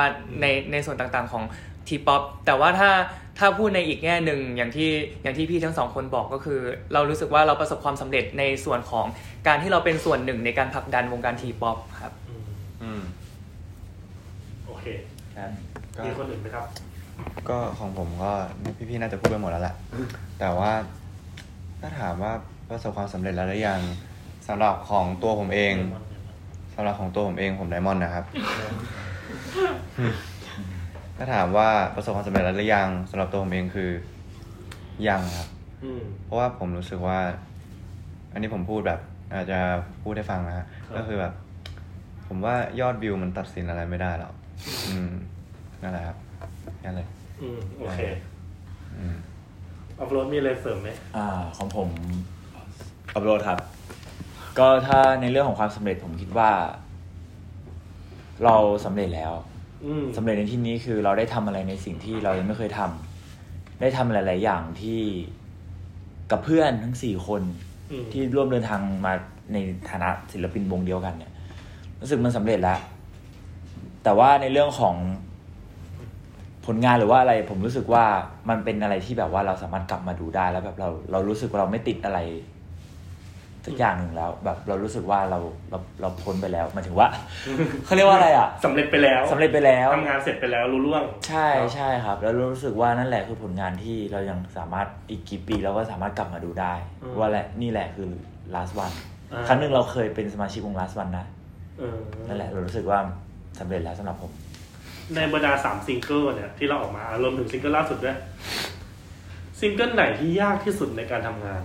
ในในส่วนต่างๆของ T-Pop แต่ว่าถ้าถ้าพูดในอีกแง่หนึ่งอย่างที่อย่างที่พี่ทั้งสองคนบอกก็คือ เรารู้สึกว่าเราประสบความสำเร็จในส่วนของการที่เราเป็นส่วนหนึ่งในการผลักดันวงการทีป๊อปครับ อืมอืมโอเคครับก็มีคนอื่นไหมครับ ก็ของผมก็พี่ๆน่าจะพูดไปหมดแล้วแหละแต่ว่าถ้าถามว่าประสบความสำเร็จแล้วหรือยังสำหรับของตัวผมเองสำหรับของตัวผมเองผมไดมอนด์นะครับ ถ้าถามว่าประสบความสำเร็จแล้วหรือยังสำหรับตัวผมเองคือยังครับเพราะว่าผมรู้สึกว่า อันนี้ผมพูดแบบ อาจจะพูดให้ฟังนะฮะครับก็คือแบบ ผมว่ายอดวิวมันตัดสินอะไรไม่ได้หรอกอืมนั่นแหละครับ นั่นเลย อืมโอเคอืมอัพโหลดมีอะไรเสริมไหมอ่า ของผมอัพโหลดครับ ก็ถ้าในเรื่องของความสำเร็จผมคิดว่า เราสำเร็จแล้วอืมสำเร็จในที่นี้คือเราได้ทำอะไรในสิ่งที่เรายังไม่เคยทำได้ทำหลาย ๆ อย่างที่กับเพื่อนทั้งสี่คนอืมที่ร่วมเดินทางมาในฐานะศิลปินวงเดียวกันเนี่ย รู้สึกมันสำเร็จแล้ว แต่ว่าในเรื่องของ ผลงานหรือว่าอะไรผมรู้สึกว่ามันเป็นอะไรที่แบบว่าเราสามารถกลับมาดูได้แล้วแบบเราเรารู้สึกว่าเราไม่ติดอะไรสักอย่างหนึ่งแล้ว แบบเรารู้สึกว่าเราเราเราพ้นไปแล้วหมายถึงว่าเขาเรียกว่าอะไรอะสำเร็จไปแล้วสำเร็จไปแล้วทำงานเสร็จไปแล้วลุล่วง ใช่ใช่ครับ แล้วรู้สึกว่านั่นแหละคือผลงานที่เรายังสามารถอีกกี่ปีเราก็สามารถกลับมาดูได้อืมว่าแหละนี่แหละคือ last one อ่าครั้งหนึ่งเราเคยเป็นสมาชิกวง LAZ1 นะเออนั่นแหละเรารู้สึกว่าสำเร็จแล้วสำหรับผม ในบรรดาสามซิงเกิลเนี่ยที่เราออกมารวมถึงซิงเกิลล่าสุดด้วยซิงเกิลไหนที่ยากที่สุดในการทำงาน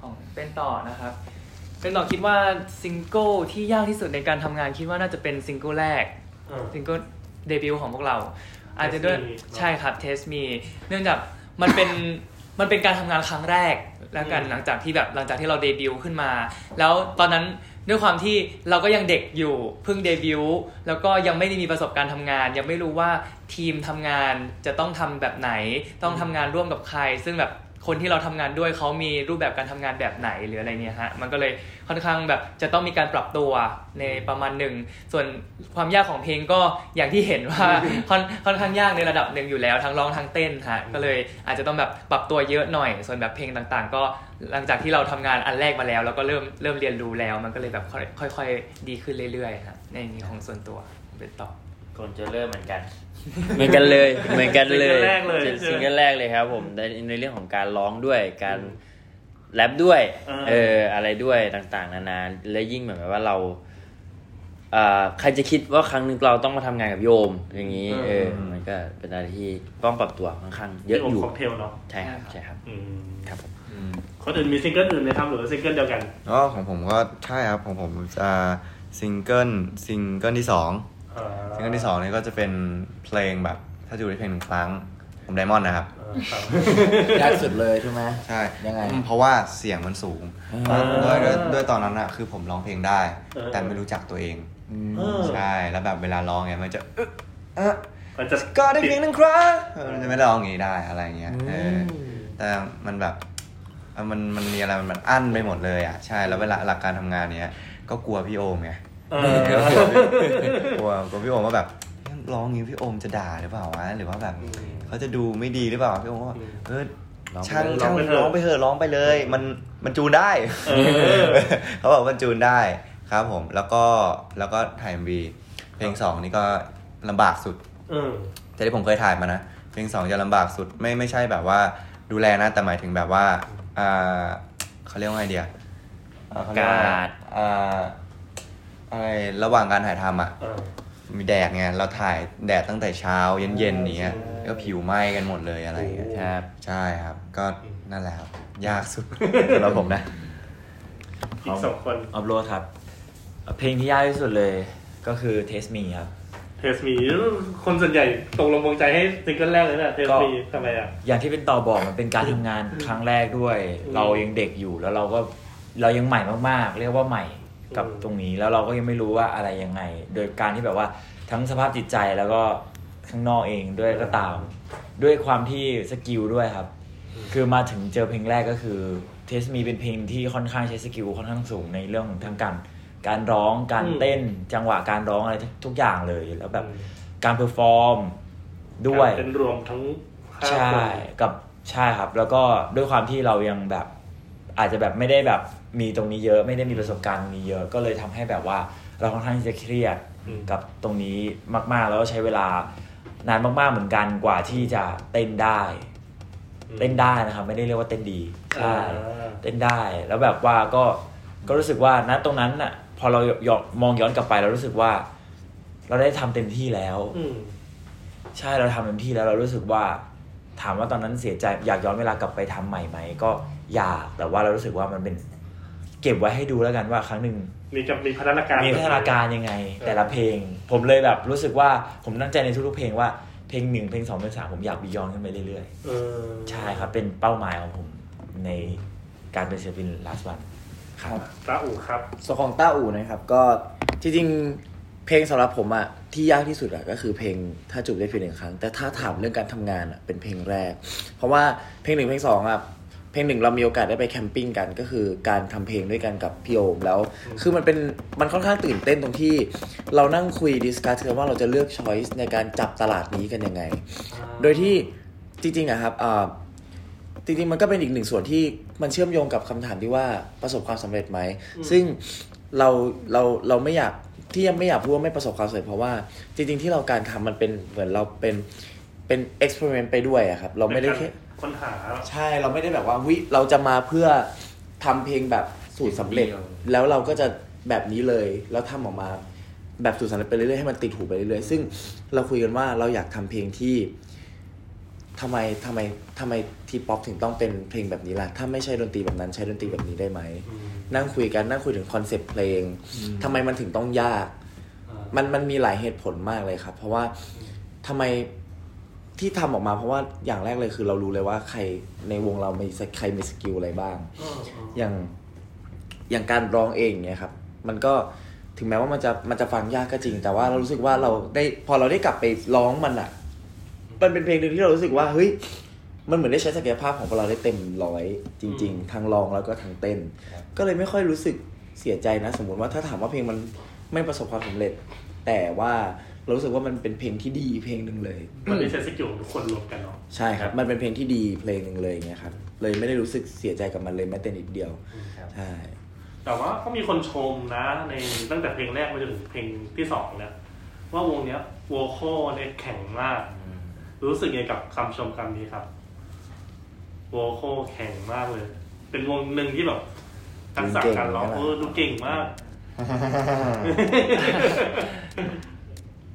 ของเป็นต่อนะครับเป็นต่อคิดว่าซิงเกิลที่ยากที่สุดในการทำงานคิดว่าน่าจะเป็นซิงเกิลแรกอ่าซิงเกิลเดบิวต์ของพวกเรา อาจจะด้วย Me ใช่ครับ Taste Me เนื่องจากมันเป็นมันเป็นการทำงานครั้งแรกแล้วกันอืมหลังจากที่แบบหลังจากที่เราเดบิวต์ขึ้นมา แล้วตอนนั้น ด้วยความที่เราก็ยังเด็กอยู่เพิ่งเดบิวต์แล้วก็ยังไม่ได้มีประสบการณ์ทำงาน ยังไม่รู้ว่าทีมทำงานจะต้องทำแบบไหน ต้องทำงานร่วมกับใคร ซึ่งแบบ คนที่เราทำงานด้วยเขามีรูปแบบการทำงานแบบไหนหรืออะไรเนี่ยฮะมันก็เลยค่อนข้างแบบจะต้องมีการปรับตัวในประมาณหนึ่งส่วนความยากของเพลงก็อย่างที่เห็นว่าค่อนค่อนข้างยากในระดับหนึ่งอยู่แล้วทั้งร้องทั้งเต้นฮะก็เลยอาจจะต้องแบบปรับตัวเยอะหน่อย ส่วนแบบเพลงต่างๆ ก็หลังจากที่เราทำงานอันแรกมาแล้ว แล้วก็เริ่มเริ่มเรียนรู้แล้ว มันก็เลยแบบค่อยค่อยๆดีขึ้นเรื่อยๆฮะในนี้ของส่วนตัวเป็นต่อคนจะเริ่มเหมือนกัน เหมือนกันเลยเหมือนกันเลยซิงเกิลแรกเลยซิงเกิลแรกเลยครับ ผมในในเรื่องของการร้องด้วยการแรปด้วยอ่าเอออะไรด้วยต่างๆ นานาและยิ่งเหมือนแบบว่าเราอ่าใครจะคิดว่าครั้งหนึ่งเราต้องมาทำงานกับโยมอย่างนี้ เออ มันก็เป็นอะไรที่ต้องปรับตัวค่อนข้างเยอะที่อยู่ค็อกเทลเนาะใช่ครับใช่ครับอืมครับผมอืมคนอื่นมีซิงเกิลอื่นไหมครับหรือว่าซิงเกิลเดียวกันก็ของผมก็ใช่ครับของผมจะซิงเกิลซิงเกิลที่สองอ่า ซิงเกิลที่สองนี่ก็จะเป็นเพลงแบบ ถ้าดูได้เพลงหนึ่งครั้งผมไดมอนด์นะครับอ่าครับยากสุดเลยใช่ไหมใช่ยังไงอืมเพราะว่าเสียงมันสูงอ่าด้วยด้วยด้วยตอนนั้นอะคือผมร้องเพลงได้เออแต่ไม่รู้จักตัวเองเออใช่แล้วแบบเวลาร้องเนี่ยมันจะอึ๊ะเอ๊ะเอมันจะก็ได้เพียงหนึ่งครั้งเออมันจะไม่ได้ร้องอย่างนี้ได้อะไรเงี้ยเออแต่มันแบบเออมันมันมีอะไรมันมันอั้นไปหมดเลยอะใช่แล้วเวลาหลักการทำงานเนี้ยก็กลัวพี่โอมไงเออ กลัวกลัวพี่โอมว่าแบบร้องอย่างนี้พี่โอมจะด่าหรือเปล่าวะหรือว่าแบบเขาจะดูไม่ดีหรือเปล่าพี่โอมก็ว่าเออช่างช่างร้องไปเถอะร้องไปเลย มันมันจูนได้เออเขาบอกมันจูนได้ครับผม แล้วก็แล้วก็ถ่ายมีเพลงสองนี่ก็ลำบากสุดเออแต่ที่ผมเคยถ่ายมานะเพลงสองจะลำบากสุดไม่ไม่ใช่แบบว่าดูแลนะแต่หมายถึงแบบว่าอ่าเขาเรียกว่าไงเดียอ่เขเรียว่การ อ่าอะไรระหว่างการถ่ายทำอะ เออมีแดดไงเราถ่ายแดดตั้งแต่เช้าเย็นๆอย่างเนี้ยก็ผิวไหม้กันหมดเลยอะไรอย่างเงี้ยครับ ใช่ครับ ก็นั่นแหละครับ ยากสุด สำหรับผมนะ อีกสองคนออฟโรดครับ เพลงที่ยากที่สุดเลยก็คือ Taste Me ครับ Taste Me คนส่วนใหญ่ตกลงปลงใจให้ซิงเกิลแรกเลยนะ Taste Me ทำไมอะ อย่างที่เป็นต่อบอกมันเป็นการทำงานครั้งแรกด้วย อืม เรายังเด็กอยู่แล้วเราก็เรายังใหม่มากๆ เรียกว่าใหม่ กับอืมตรงนี้แล้วเราก็ยังไม่รู้ว่าอะไรยังไง โดยการที่แบบว่าทั้งสภาพจิตใจแล้วก็ข้างนอกเองด้วยก็ตาม ด้วยความที่ skill ด้วยครับ คือมาถึงเจอเพลงแรกก็คือTaste Me เป็นเพลงที่ค่อนข้างใช้ skill ค่อนข้างสูงในเรื่องของทั้งการการร้องการอืมเต้นจังหวะการร้องอะไรทุกทุกอย่างเลยแล้วแบบการ perform ด้วยเป็นรวมทั้งห้าใช่คนกับใช่ครับ แล้วก็ด้วยความที่เรายังแบบอาจจะแบบไม่ได้แบบ มีตรงนี้เยอะไม่ได้มีประสบการณ์ตรงนี้เยอะก็เลยทำให้แบบว่า เราค่อนข้างที่จะเครียดอืมกับตรงนี้มากๆ แล้วก็ใช้เวลานานมาก ๆ เหมือนกันกว่าที่จะเต้นได้ เต้นได้นะครับ ไม่ได้เรียกว่าเต้นดีใช่อ่าเต้นได้แล้วแบบว่าก็ก็รู้สึกว่าณตรงนั้นน่ะ พอเราย้อนมองย้อนกลับไปเรารู้สึกว่า เราได้ทำเต็มที่แล้วอืมใช่เราทำเต็มที่แล้วเรารู้สึกว่า ถามว่าตอนนั้นเสียใจอยากย้อนเวลากลับไปทำใหม่ไหมก็อยากแต่ว่าเรารู้สึกว่ามันเป็น เก็บไว้ให้ดูแล้วกันว่าครั้งหนึ่งมีกับมีพัฒนาการมีพัฒนาการยังไง แต่ละเพลง ผมเลยแบบรู้สึกว่าผมตั้งใจในทุกๆเพลงว่าเพลงหนึ่งเพลงสองเพลงสามผมอยากบียอนขึ้นไปเรื่อยเออๆใช่ครับ เป็นเป้าหมายของผมในการเป็นศิลปิน last one ครับตาอู่ครับส่วนของต้าอู่นะครับ ก็จริงๆเพลงสำหรับผมอะที่ยากที่สุดอะก็คือเพลงถ้าจูบได้เพียงหนึ่งครั้ง แต่ถ้าถามเรื่องการทำงานอะเป็นเพลงแรก เพราะว่าเพลงหนึ่งเพลงสองอะ เพลงหนึ่งเรามีโอกาสได้ไปแคมปิ้งกันก็คือการทำเพลงด้วยกันกับพี่โอมแล้ว คือมันเป็นมันค่อนข้างตื่นเต้นตรงที่เรานั่งคุย discuss กันว่าเราจะเลือก choice ในการจับตลาดนี้กันยังไง โดยที่จริงๆอะครับอ่าจริงๆมันก็เป็นอีกหนึ่งส่วนที่มันเชื่อมโยงกับคำถามที่ว่าประสบความสำเร็จไหม ซึ่งเราเราเราไม่อยากที่ยังไม่อยากพูดว่าไม่ประสบความสำเร็จเพราะว่าจริง ๆ ที่เราการทำมันเป็นเหมือนเราเป็นเป็น experiment ไปด้วยอะครับ เราไม่ได้แค่ ค้นหา ใช่เราไม่ได้แบบว่าวิเราจะมาเพื่อทำเพลงแบบสูตรสำเร็จเดียวแล้วเราก็จะแบบนี้เลยแล้วทำออกมาแบบสูตรสำเร็จไปเรื่อยๆให้มันติดหูไปเรื่อยๆซึ่งเราคุยกันว่าเราอยากทำเพลงที่ทำไมทำไมทำไม T-Pop ถึงต้องเป็นเพลงแบบนี้ล่ะ ถ้าไม่ใช่ดนตรีแบบนั้นใช้ดนตรีแบบนี้ได้ไหม นั่งคุยกันนั่งคุยถึงคอนเซปต์เพลงทำไมมันถึงต้องยาก มันมันมีหลายเหตุผลมากเลยครับ เพราะว่าทำไม ที่ทำออกมาเพราะว่าอย่างแรกเลยคือเรารู้เลยว่าใครในวงเรามีใครมีสกิลอะไรบ้าง อย่างอย่างการร้องเองเนี่ยครับ มันก็ถึงแม้ว่ามันจะมันจะฟังยากก็จริง แต่ว่าเรารู้สึกว่าเราได้พอเราได้กลับไปร้องมันอะมันเป็นเพลงหนึ่งที่เรารู้สึกว่าเฮ้ยมันเหมือนได้ใช้ศักยภาพของพวกเราได้เต็มร้อยจริง ๆ ทั้งร้องแล้วก็ทั้งเต้น ก็เลยไม่ค่อยรู้สึกเสียใจนะ สมมติว่าถ้าถามว่าเพลงมันไม่ประสบความสำเร็จ แต่ว่า เรารู้สึกว่ามันเป็นเพลงที่ดีเพลงหนึ่งเลย มันได้ใช้ skill ของทุกคนรวมกันเนาะใช่ครับ มันเป็นเพลงที่ดีเพลงหนึ่งเลยอย่างเงี้ยครับเลยไม่ได้รู้สึกเสียใจกับมันเลยแม้แต่นิดเดียวใช่แต่ว่าก็มีคนชมนะในตั้งแต่เพลงแรกมาจนถึงเพลงที่สองเนี่ยว่าวงเนี้ยวอลโคเนี่ยแข็งมาก รู้สึกไงกับคำชมคำนี้ครับวอลโคแข็งมากเลย เป็นวงหนึ่งที่แบบทักษะการร้องเออดูเก่งมาก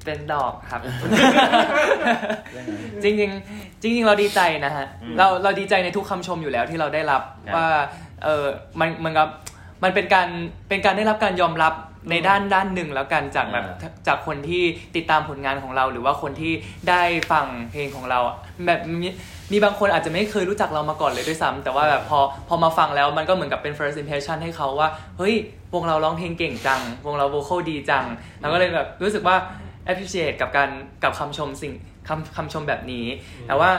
เป็นดอกครับ จริงๆจริงๆเราดีใจนะฮะเราเราดีใจในทุกคำชมอยู่แล้วที่เราได้รับครับว่าเออมันมันกับมันเป็นการเป็นการได้รับการยอมรับในด้านด้านหนึ่งแล้วกันจากแบบจากคนที่ติดตามผลงานของเรา หรือว่าคนที่ได้ฟังเพลงของเราแบบมีมีบางคนอาจจะไม่เคยรู้จักเรามาก่อนเลยด้วยซ้ำแต่ว่าแบบพอพอมาฟังแล้วมันก็เหมือนกับเป็น first impression ให้เขาว่า เฮ้ย วงเราร้องเพลงเก่งจัง วงเรา vocal ดีจังเราก็เลยแบบรู้สึกว่า appreciate กับการกับคำชมสิ่งคำคำชมแบบนี้ แต่ว่า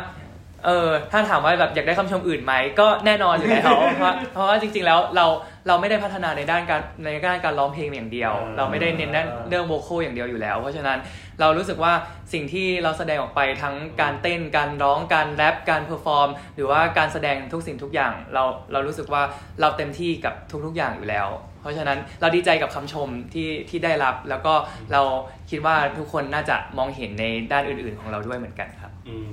เออถ้าถามว่าแบบอยากได้คำชมอื่นไหมก็แน่นอนอยู่แล้วเพราะว่าเพราะว่าจริง ๆ แล้วเราเราไม่ได้พัฒนาในด้านการในด้านการร้องเพลงอย่างเดียวอ่าเราไม่ได้เน้นด้านเรื่อง vocal อย่างเดียวอยู่แล้ว เพราะฉะนั้นเรารู้สึกว่าสิ่งที่เราแสดงออกไปทั้งการเต้นการร้องการแร็ปการ performหรือว่าการแสดงทุกสิ่งทุกอย่าง เราเรารู้สึกว่าเราเต็มที่กับทุกๆอย่างอยู่แล้ว เพราะฉะนั้นเราดีใจกับคำชมที่ที่ได้รับ แล้วก็เราคิดว่าทุกคนน่าจะมองเห็นในด้านอื่น ๆ ของเราด้วยเหมือนกันครับอืม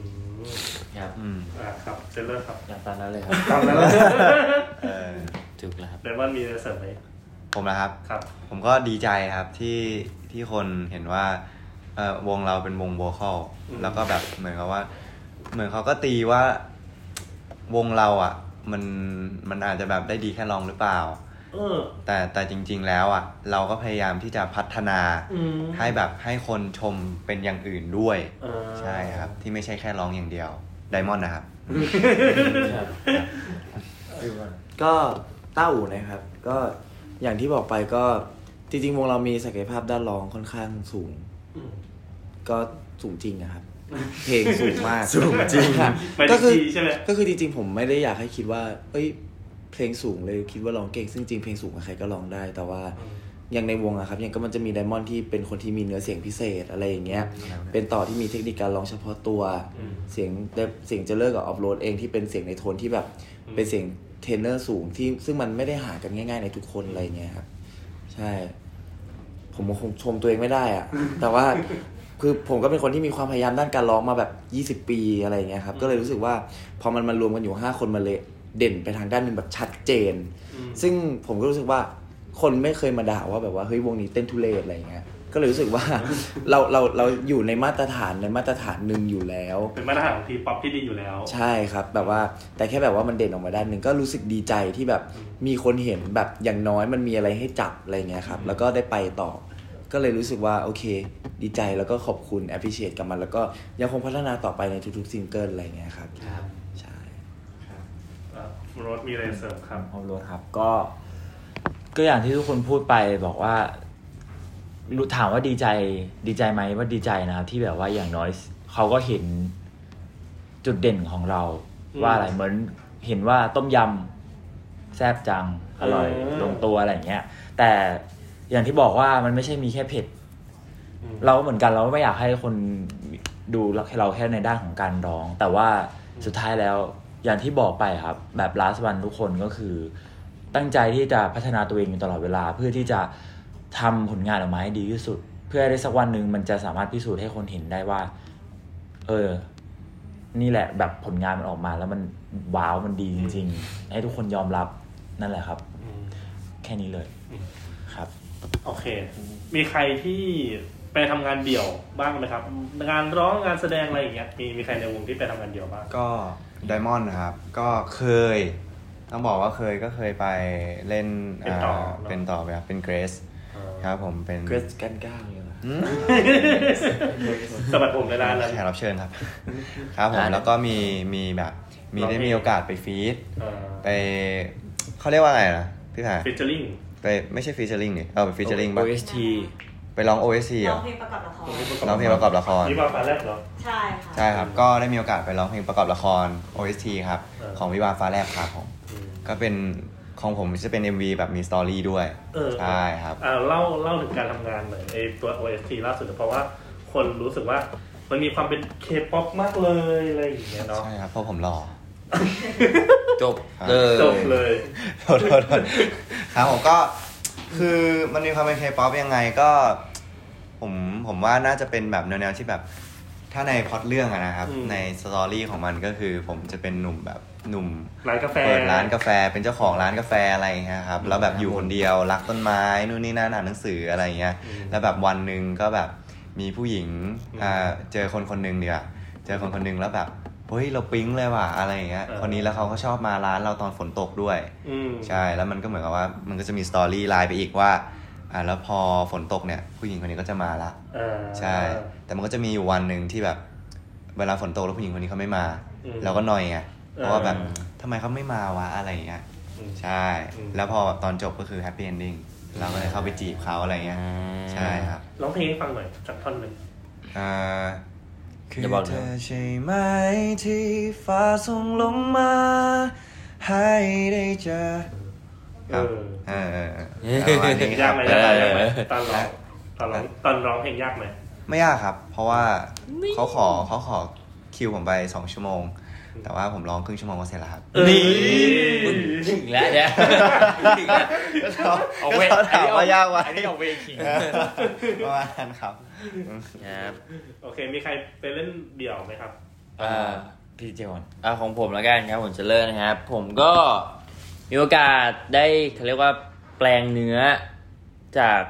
ครับอืมอ่าครับเซนเลอร์ครับอย่างตอนนั้นเลยครับตามนั้นเลยเออถูกแล้วครับเดมอนมีอะไรเสริมไหมผมนะครับครับ ผมก็ดีใจครับที่ที่คนเห็นว่าเออวงเราเป็นวงโวคอลอืมแล้วก็แบบเหมือนกับว่า เหมือนเขาก็ตีว่าวงเราอะ มันมันอาจจะแบบได้ดีแค่ร้องหรือเปล่าเออ แต่แต่จริง ๆ แล้วอะ เราก็พยายามที่จะพัฒนาอืมให้แบบให้คนชมเป็นอย่างอื่นด้วยเออใช่ครับ ที่ไม่ใช่แค่ร้องอย่างเดียวไดมอนด์นะครับ ก็ต้าอู่นะครับ ก็อย่างที่บอกไปก็จริงๆ วงเรามีศักยภาพด้านร้องค่อนข้างสูงอืมก็สูงจริงนะครับ เพลงสูงมากสูงจริงค่ะหมายถึงก็คือคีย์ใช่ไหมก็คือจริงๆ ผมไม่ได้อยากให้คิดว่า เอ้ย เพลงสูงเลยคิดว่าร้องเก่งซึ่งจริงเพลงสูงใครก็ร้องได้ แต่ว่าอย่างในวงอะครับอย่างก็มันจะมีไดมอนด์ที่เป็นคนที่มีเนื้อเสียงพิเศษอะไรอย่างเงี้ย เป็นต่อที่มีเทคนิคการร้องเฉพาะตัวอืมเสียงเสียงจะเลิกกับออฟโรดเองที่เป็นเสียงในโทนที่แบบอืมเป็นเสียงเทนเนอร์สูงที่ซึ่งมันไม่ได้หากันง่าย ๆ ในทุกคนอะไรเงี้ยครับ ใช่ ผมคงชมตัวเองไม่ได้อะแต่ว่าคือผมก็เป็นคนที่มีความพยายามด้านการร้องมาแบบ 20 ปีอะไรอย่างเงี้ยครับ ก็เลยรู้สึกว่าพอมันมารวมกันอยู่ 5 คนมาเลย เด่นไปทางด้านหนึ่งแบบชัดเจนอืมซึ่งผมก็รู้สึกว่าคนไม่เคยมาด่าว่าแบบว่าเฮ้ยวงนี้เต้นทุเรศอะไรอย่างเงี้ยก็เลยรู้สึกว่าเราเราเราอยู่ในมาตรฐานในมาตรฐานหนึ่งอยู่แล้ว เป็นมาตรฐานของ T-Pop ที่ดีอยู่แล้ว ใช่ครับ แบบว่าแต่แค่แบบว่ามันเด่นออกมาด้านหนึ่งก็รู้สึกดีใจที่แบบมีคนเห็นแบบอย่างน้อยมันมีอะไรให้จับอะไรเงี้ยครับ แล้วก็ได้ไปต่อ ก็เลยรู้สึกว่าโอเค ดีใจแล้วก็ขอบคุณ appreciate กับมัน แล้วก็ยังคงพัฒนาต่อไปในทุกๆซิงเกิลอะไรเงี้ยครับใช่อะโรสมีอะไรเสริมครับเอารถครับ ก็ ก็อย่างที่ทุกคนพูดไปบอกว่ารู้ถามว่าดีใจ ดีใจไหมว่าดีใจนะครับที่แบบว่าอย่างน้อยเขาก็เห็นจุดเด่นของเราอืมว่าอะไรเหมือนเห็นว่าต้มยำแซ่บจังอร่อยอืมลงตัวอะไรอย่างเงี้ย แต่อย่างที่บอกว่ามันไม่ใช่มีแค่เผ็ดอืมเราก็เหมือนกันเราไม่อยากให้คนดูเราแค่ในด้านของการร้อง แต่ว่าสุดท้ายแล้ว อย่างที่บอกไปครับแบบ last one ทุกคนก็คือ ตั้งใจที่จะพัฒนาตัวเองอยู่ตลอดเวลา เพื่อที่จะทำผลงานออกมาให้ดีที่สุด เพื่อได้สักวันหนึ่งมันจะสามารถพิสูจน์ให้คนเห็นได้ว่า เออ นี่แหละแบบผลงานมันออกมา แล้วมันว้าวมันดีจริง ๆ ให้ทุกคนยอมรับนั่นแหละครับอืมแค่นี้เลยอืมครับ โอเค มีใครที่ไปทำงานเดี่ยวบ้างไหมครับ งานร้องงานแสดงอะไรอย่างเงี้ยมีมีใครในวงที่ไปทำงานเดี่ยวบ้างก็ ไดมอนด์นะครับ ก็เคย ต้องบอกว่าเคยก็เคยไปเล่นเป็นต่ออ่าเป็นต่อไปครับเป็นเกรสครับผมเป็นเกรสกันก้าวเลยเหรออืมสมัครผมในร้านนั้นแขกรับเชิญครับ ครับผมอ่าแล้วก็มีมีแบบมีร้องเพลงได้มีโอกาสไปฟีด ไปเขาเรียกว่าไงนะพี่ผ่าฟิชเจอริง ไปไม่ใช่ฟีเจอริงนี่เออไปฟีเจอริงป่ะ OST ไปร้อง OSC เหรร้อองเพลงประกอบละครร้องเพลงประกอบละครนี่มาฟ้าแรกเหรอ ใช่ค่ะ ใช่ครับ ก็ได้มีโอกาสไปร้องเพลงประกอบละคร OST ครับเออของวิวาห์ฟ้าแลบครับผมอืมก็เป็นของผมจะเป็น MV แบบมีสตอรี่ด้วยเออใช่ครับอ่าเล่าเล่าถึงการทำงานหน่อยไอตัว OST ล่าสุดเพราะว่าคนรู้สึกว่ามันมีความเป็นเคป๊อปมากเลยอะไรอย่างเงี้ยเนาะ ใช่ครับ เพราะผมหล่อจบเลยจบเลยโทษโทษโทษครับผมก็ คือมันมีความเป็นเคป๊อปยังไงก็ผมผมว่าน่าจะเป็นแบบแนวๆที่แบบ ถ้าในพล็อตเรื่องอะนะครับ อืม ใน story ของมันก็คือ ผมจะเป็นหนุ่มแบบหนุ่ม ร้านกาแฟ เปิดร้านกาแฟเป็นเจ้าของร้านกาแฟอะไรอย่างเงี้ยครับแล้วแบบอยู่คนเดียวรักต้นไม้นู่นนี่นั่นอ่านหนังสืออะไรอย่างเงี้ยอืมแล้วแบบวันหนึ่งก็แบบมีผู้หญิงอืม อ่าเจอคนคนหนึ่งเดียวเจอคนคนหนึ่งแล้วแบบ เฮ้ยเราปิ๊งเลยว่ะอะไรอย่างเงี้ยเออคนนี้แล้วเขาก็ชอบมาร้านเราตอนฝนตกด้วยอืมใช่แล้วมันก็เหมือนกับว่ามันก็จะมี storyline ไปอีกว่าอ่าแล้วพอฝนตกเนี่ย ผู้หญิงคนนี้ก็จะมาละอ่าใช่ แต่มันก็จะมีอยู่วันหนึ่งที่แบบ เวลาฝนตกแล้วผู้หญิงคนนี้เขาไม่มาอืมเราก็หงอยไงเพราะว่าแบบเออทำไมเขาไม่มาวะอะไรอย่างเงี้ยอืมใช่อืมแล้วพอตอนจบก็คือ happy ending เราก็เลยเข้าไปจีบเขาอะไรเงี้ยใช่ครับร้องเพลงให้ฟังหน่อยสักท่อนหนึ่งอ่า คืออย่าบอกนะเธอใช่ไหมที่ฟ้าส่งลงมา ให้ได้เจอครับเออเออเออประมาณนี้คยารักบไหมยากไหมยากไหมตอนร้องตอนร้องตอนร้องเพลงยากไหมไม่ยากครับ เพราะว่าเขาขอเขาขอคิวผมไปสองชั่วโมง แต่ว่าผมร้องครึ่งชั่วโมงก็เสร็จแล้วครับนี่ถึงแล้วเนี่ยถึงแล้วเอาเวเขาถามว่ายากไหมอันนี้เอาเวคิงประมาณนั้นครับครับโอเค มีใครไปเล่นเดี่ยวไหมครับอ่าพี่เจวันอ่าของผมแล้วกันครับผมจะเลิกนะครับ ผมก็มีโอกาสได้เขาเรียกว่าแปลงเนื้อจาก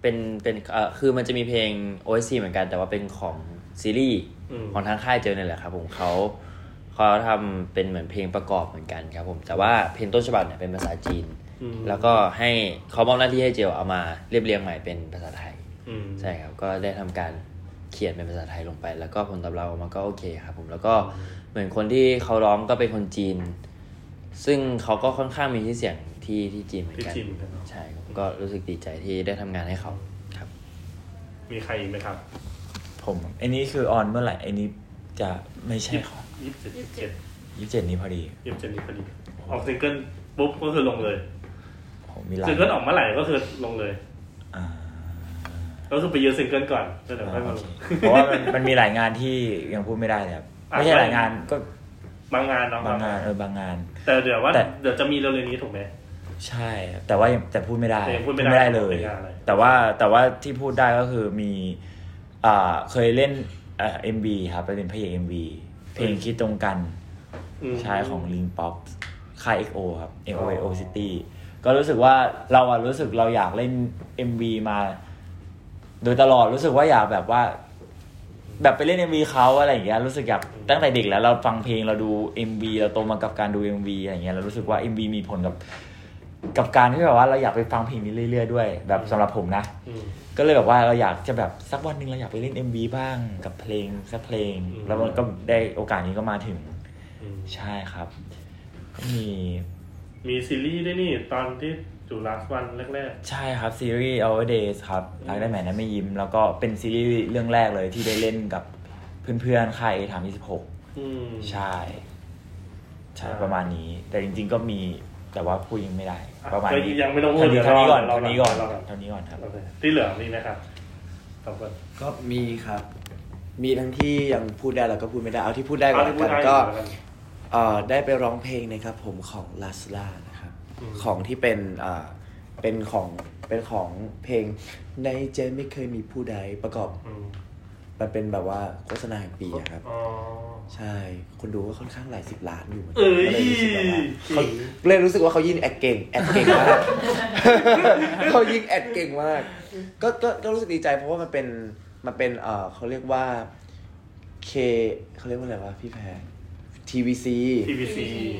เป็นเป็นเอ่อคือมันจะมีเพลง OSC เหมือนกัน แต่ว่าเป็นของซีรีส์อืมของทางค่ายเจอเนี่ยแหละครับผมเขา เขาทำเป็นเหมือนเพลงประกอบเหมือนกันครับผมแต่ว่าเพลงต้นฉบับเนี่ยเป็นภาษาจีนอืมแล้วก็ให้เขามอบหน้าที่ให้เจลเอามาเรียบเรียงใหม่เป็นภาษาไทยอืมใช่ครับก็ได้ทำการเขียนเป็นภาษาไทยลงไป แล้วก็ผลตอบรับออกมาก็โอเคครับผมแล้วก็เหมือนคนที่เขาร้องก็เป็นคนจีน ซึ่งเขาก็ค่อนข้างมีที่อเสียงที่ที่จีนเหมือนที่กันจีนเหมือนกันเนอะใช่ครับก็รู้สึกดีใจที่ได้ทำงานให้เขาครับ มีใครอีกไหมครับ ผมอันนี้คือออนเมื่อไหร่อันนี้จะไม่ใช่ของ ยี่สิบเจ็ดยี่สิบเจ็ดยี่สิบเจ็ดนี้พอดียี่สิบเจ็ดนี้พอดี ออกซิงเกิลปุ๊บก็คือลงเลยผมมีหลายซิงเกิลออกเมื่อไหร่ก็คือลงเลยอ่าก็คือไปยืนซิงเกิลก่อนแล้วเดี๋ยวค่อยมาลงเพราะว่ามันมันมีหลายงานที่ยังพูดไม่ได้เลยครับอะไม่ใช่หลายงานก็บางงานเนาะบางงานเออบางงาน แต่เดี๋ยวว่าแต่เดี๋ยวจะมีเร็วๆนี้ถูกไหมใช่ครับแต่ว่ายังแต่พูดไม่ได้แต่ยังพูดไม่ได้เลยไม่ได้เลย แต่ว่าแต่ว่าที่พูดได้ก็คือมี อ่าเคยเล่นเอ่อ็มบีครับไปเป็นพระเอกเอ็มบี เพลงคิดตรงกันอืมใช่ของ l i n Pop ค่าย XO ครับ XO XO City ก็รู้สึกว่าเราอะรู้สึกเราอยากเล่น MV มา โดยตลอดรู้สึกว่าอยากแบบว่า แบบไปเล่น MV เขาอะไรอย่างเงี้ยรู้สึกอยากตั้งแต่เด็กแล้วเราฟังเพลงเราดู MV เราโตมากับการดู MV อะไรอย่างเงี้ยเรารู้สึกว่า MV มีผลกับ กับการที่แบบว่าเราอยากไปฟังเพลงนี้เรื่อยๆด้วย แบบสำหรับผมนะอืม ก็เลยแบบว่าเราอยากจะแบบสักวันหนึ่งเราอยากไปเล่น MV บ้างกับเพลงสักเพลง อืม แล้วมันก็ได้โอกาสนี้ก็มาถึงอืมใช่ครับ ก็มีมีซีรีส์ด้วยนี่ ตอนที่จูลาสวันแรก ใช่ครับซีรีส์ Our Days ครับรักได้ไหมนะไม่ยิ้ม แล้วก็เป็นซีรีส์เรื่องแรกเลยที่ได้เล่นกับเพื่อนๆค่ายถาม26 ๆ อืม ใช่ ใช่อ่า ประมาณนี้ แต่จริงๆก็มี แต่ว่าพูดยังไม่ได้อะประมาณก็นี้ยังไม่ต้องพูดเท่านี้เดี๋ยวเท่านี้ก่อนรอเท่านี้ก่อนรอก่อนเท่านี้ก่อนครับโอเคที่เหลือมีไหมครับสองคนก็มีครับ มีทั้งที่ยังพูดได้แล้วก็พูดไม่ได้ เอาที่พูดได้ก่อนเอาที่พูกัดนได้ก็ก่อนแล้วกันเอ่อได้ไปร้องเพลงนะครับผมของลาสลานะครับอืมของที่เป็นอ่าเป็นของเป็นของเพลงในใจไม่เคยมีผู้ใดประกอบอืมมันเป็นแบบว่าโฆษณาแห่งปีอะครับอ๋อ ใช่ คนดูก็ค่อนข้างหลายสิบล้านอยู่เหมือนกัเอ้ยก็เลยรู้สึกแบบว่าเขาจริงเลยรู้สึกว่าเขายิงแอดเก่งแอดเก่งมากเขายิงแอดเก่งมากก็ก็ก็รู้สึกดีใจเพราะว่ามันเป็นมันเป็นเอ่อเขาเรียกว่า K เขาเรียกว่าอะไรวะพี่แพร TVC TVC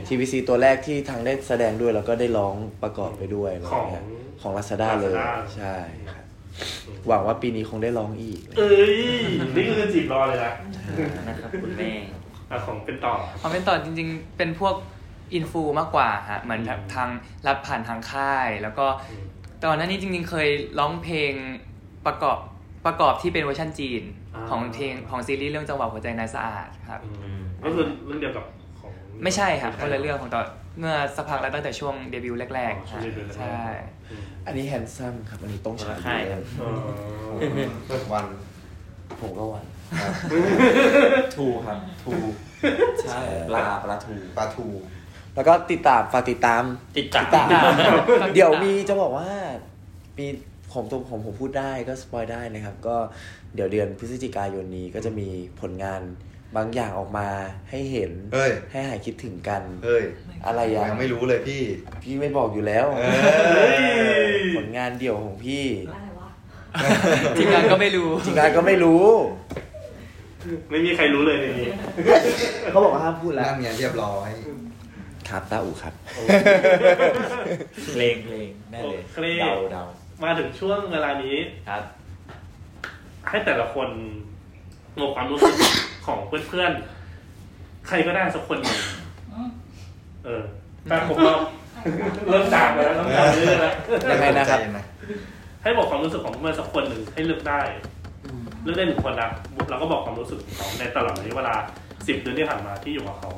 TVC ตัวแรกที่ทางได้แสดงด้วยแล้วก็ได้ร้องประกอบไปด้วยอะไรของเงี้ยของ Lazada เลย Lazada ใช่ครับ หวังว่าปีนี้คงได้ร้องอีก เอ้ย นี่คือจีบรอเลยนะนะครับคุณแม่อะของเป็นต่อความเป็นต่อจริง ๆ เป็นพวก influ มากกว่าฮะเหมือนแบบทางรับผ่านทางค่าย แล้วก็อืมตอนนั้นนี่จริง ๆ เคยร้องเพลงประกอบประกอบที่เป็นเวอร์ชันจีนอ่าของเพลงของซีรีส์เรื่องจังหวะหัวใจนายสะอาดครับอืมก็คือเรื่องเดียวกับของไม่ใช่ครับคนละเรื่องของต่อ เมื่อสักพักแล้วตั้งแต่ช่วงเดบิวต์แรกอ๋อๆช่วงเดบิวต์แรกๆ ใช่อืมอันนี้ handsomeครับ อันนี้ต้องฉายคนละค่ายครับอ๋อวันผมก็วันทูครับทูใช่ปลาปลาทู ปลาทู แล้วก็ติดตามฝากติดตามติดจักติดตาม เดี๋ยวมีจะบอกว่ามีผมตัวผมผมพูดได้ก็สปอยได้นะครับ ก็เดี๋ยวเดือนพฤศจิกายนนี้ก็จะมีผลงาน บางอย่างออกมาให้เห็นเฮ้ยให้หายคิดถึงกันเฮ้ยอะไรอะยังไม่รู้เลยพี่ พี่ไม่บอกอยู่แล้วเออผลงานเดี่ยวของพี่อะไรวะทีมงานก็ไม่รู้จริงงานก็ไม่รู้ ไม่มีใครรู้เลยในนี้เขาบอกว่าห้ามพูดแล้วนั่นไงเรียบร้อยครับตาอูครับเพลงเพลงแน่เลยเพลงเดาเดามาถึงช่วงเวลานี้ครับ ให้แต่ละคนบอกความรู้สึก ของเพื่อนๆ ใครก็ได้สักคนหนึ่งเออแต่ผมเราเริ่มจางไปแล้วเริ่มจางเรื่อยๆแล้วยังไงนะครับใจเย็นะให้บอกความรู้สึกของเพื่อนสักคนหนึ่งให้เลือกได้ เลือกได้หนึ่งคนนะเราก็บอกความรู้สึกของเขาในตลอดระยะเวลาสิบเดือนที่ผ่านมาที่อยู่กับเขา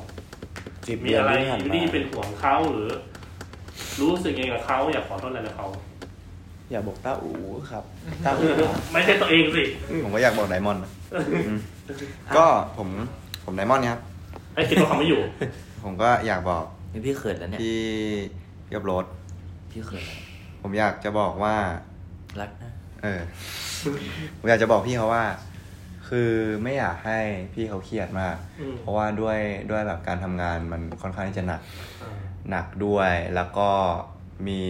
สิบมีเดือนอะไรที่ผ่านมาที่เป็นห่วงเขาหรือ รู้สึกยังไงกับเขาอยากขอโทษอะไรกับเขาอยากบอกต้าอูครับต้าอูครับไม่ใช่ตัวเองสิ ผมก็อยากบอกไดมอนด์นะอืม ก็ผมผมไดมอนด์ครับไอ้คิดว่าเขาไม่อยู่ ผมก็อยากบอกนี่พี่เขินแล้วเนี่ยพี่พี่กับรถพี่เขินแล้วผมอยากจะบอกว่า รักนะ เออ ผมอยากจะบอกพี่เขาว่า คือไม่อยากให้พี่เขาเครียดมาก อืม เพราะว่าด้วยด้วยแบบการทำงานมันค่อนข้างที่จะหนัก หนักด้วยแล้วก็มี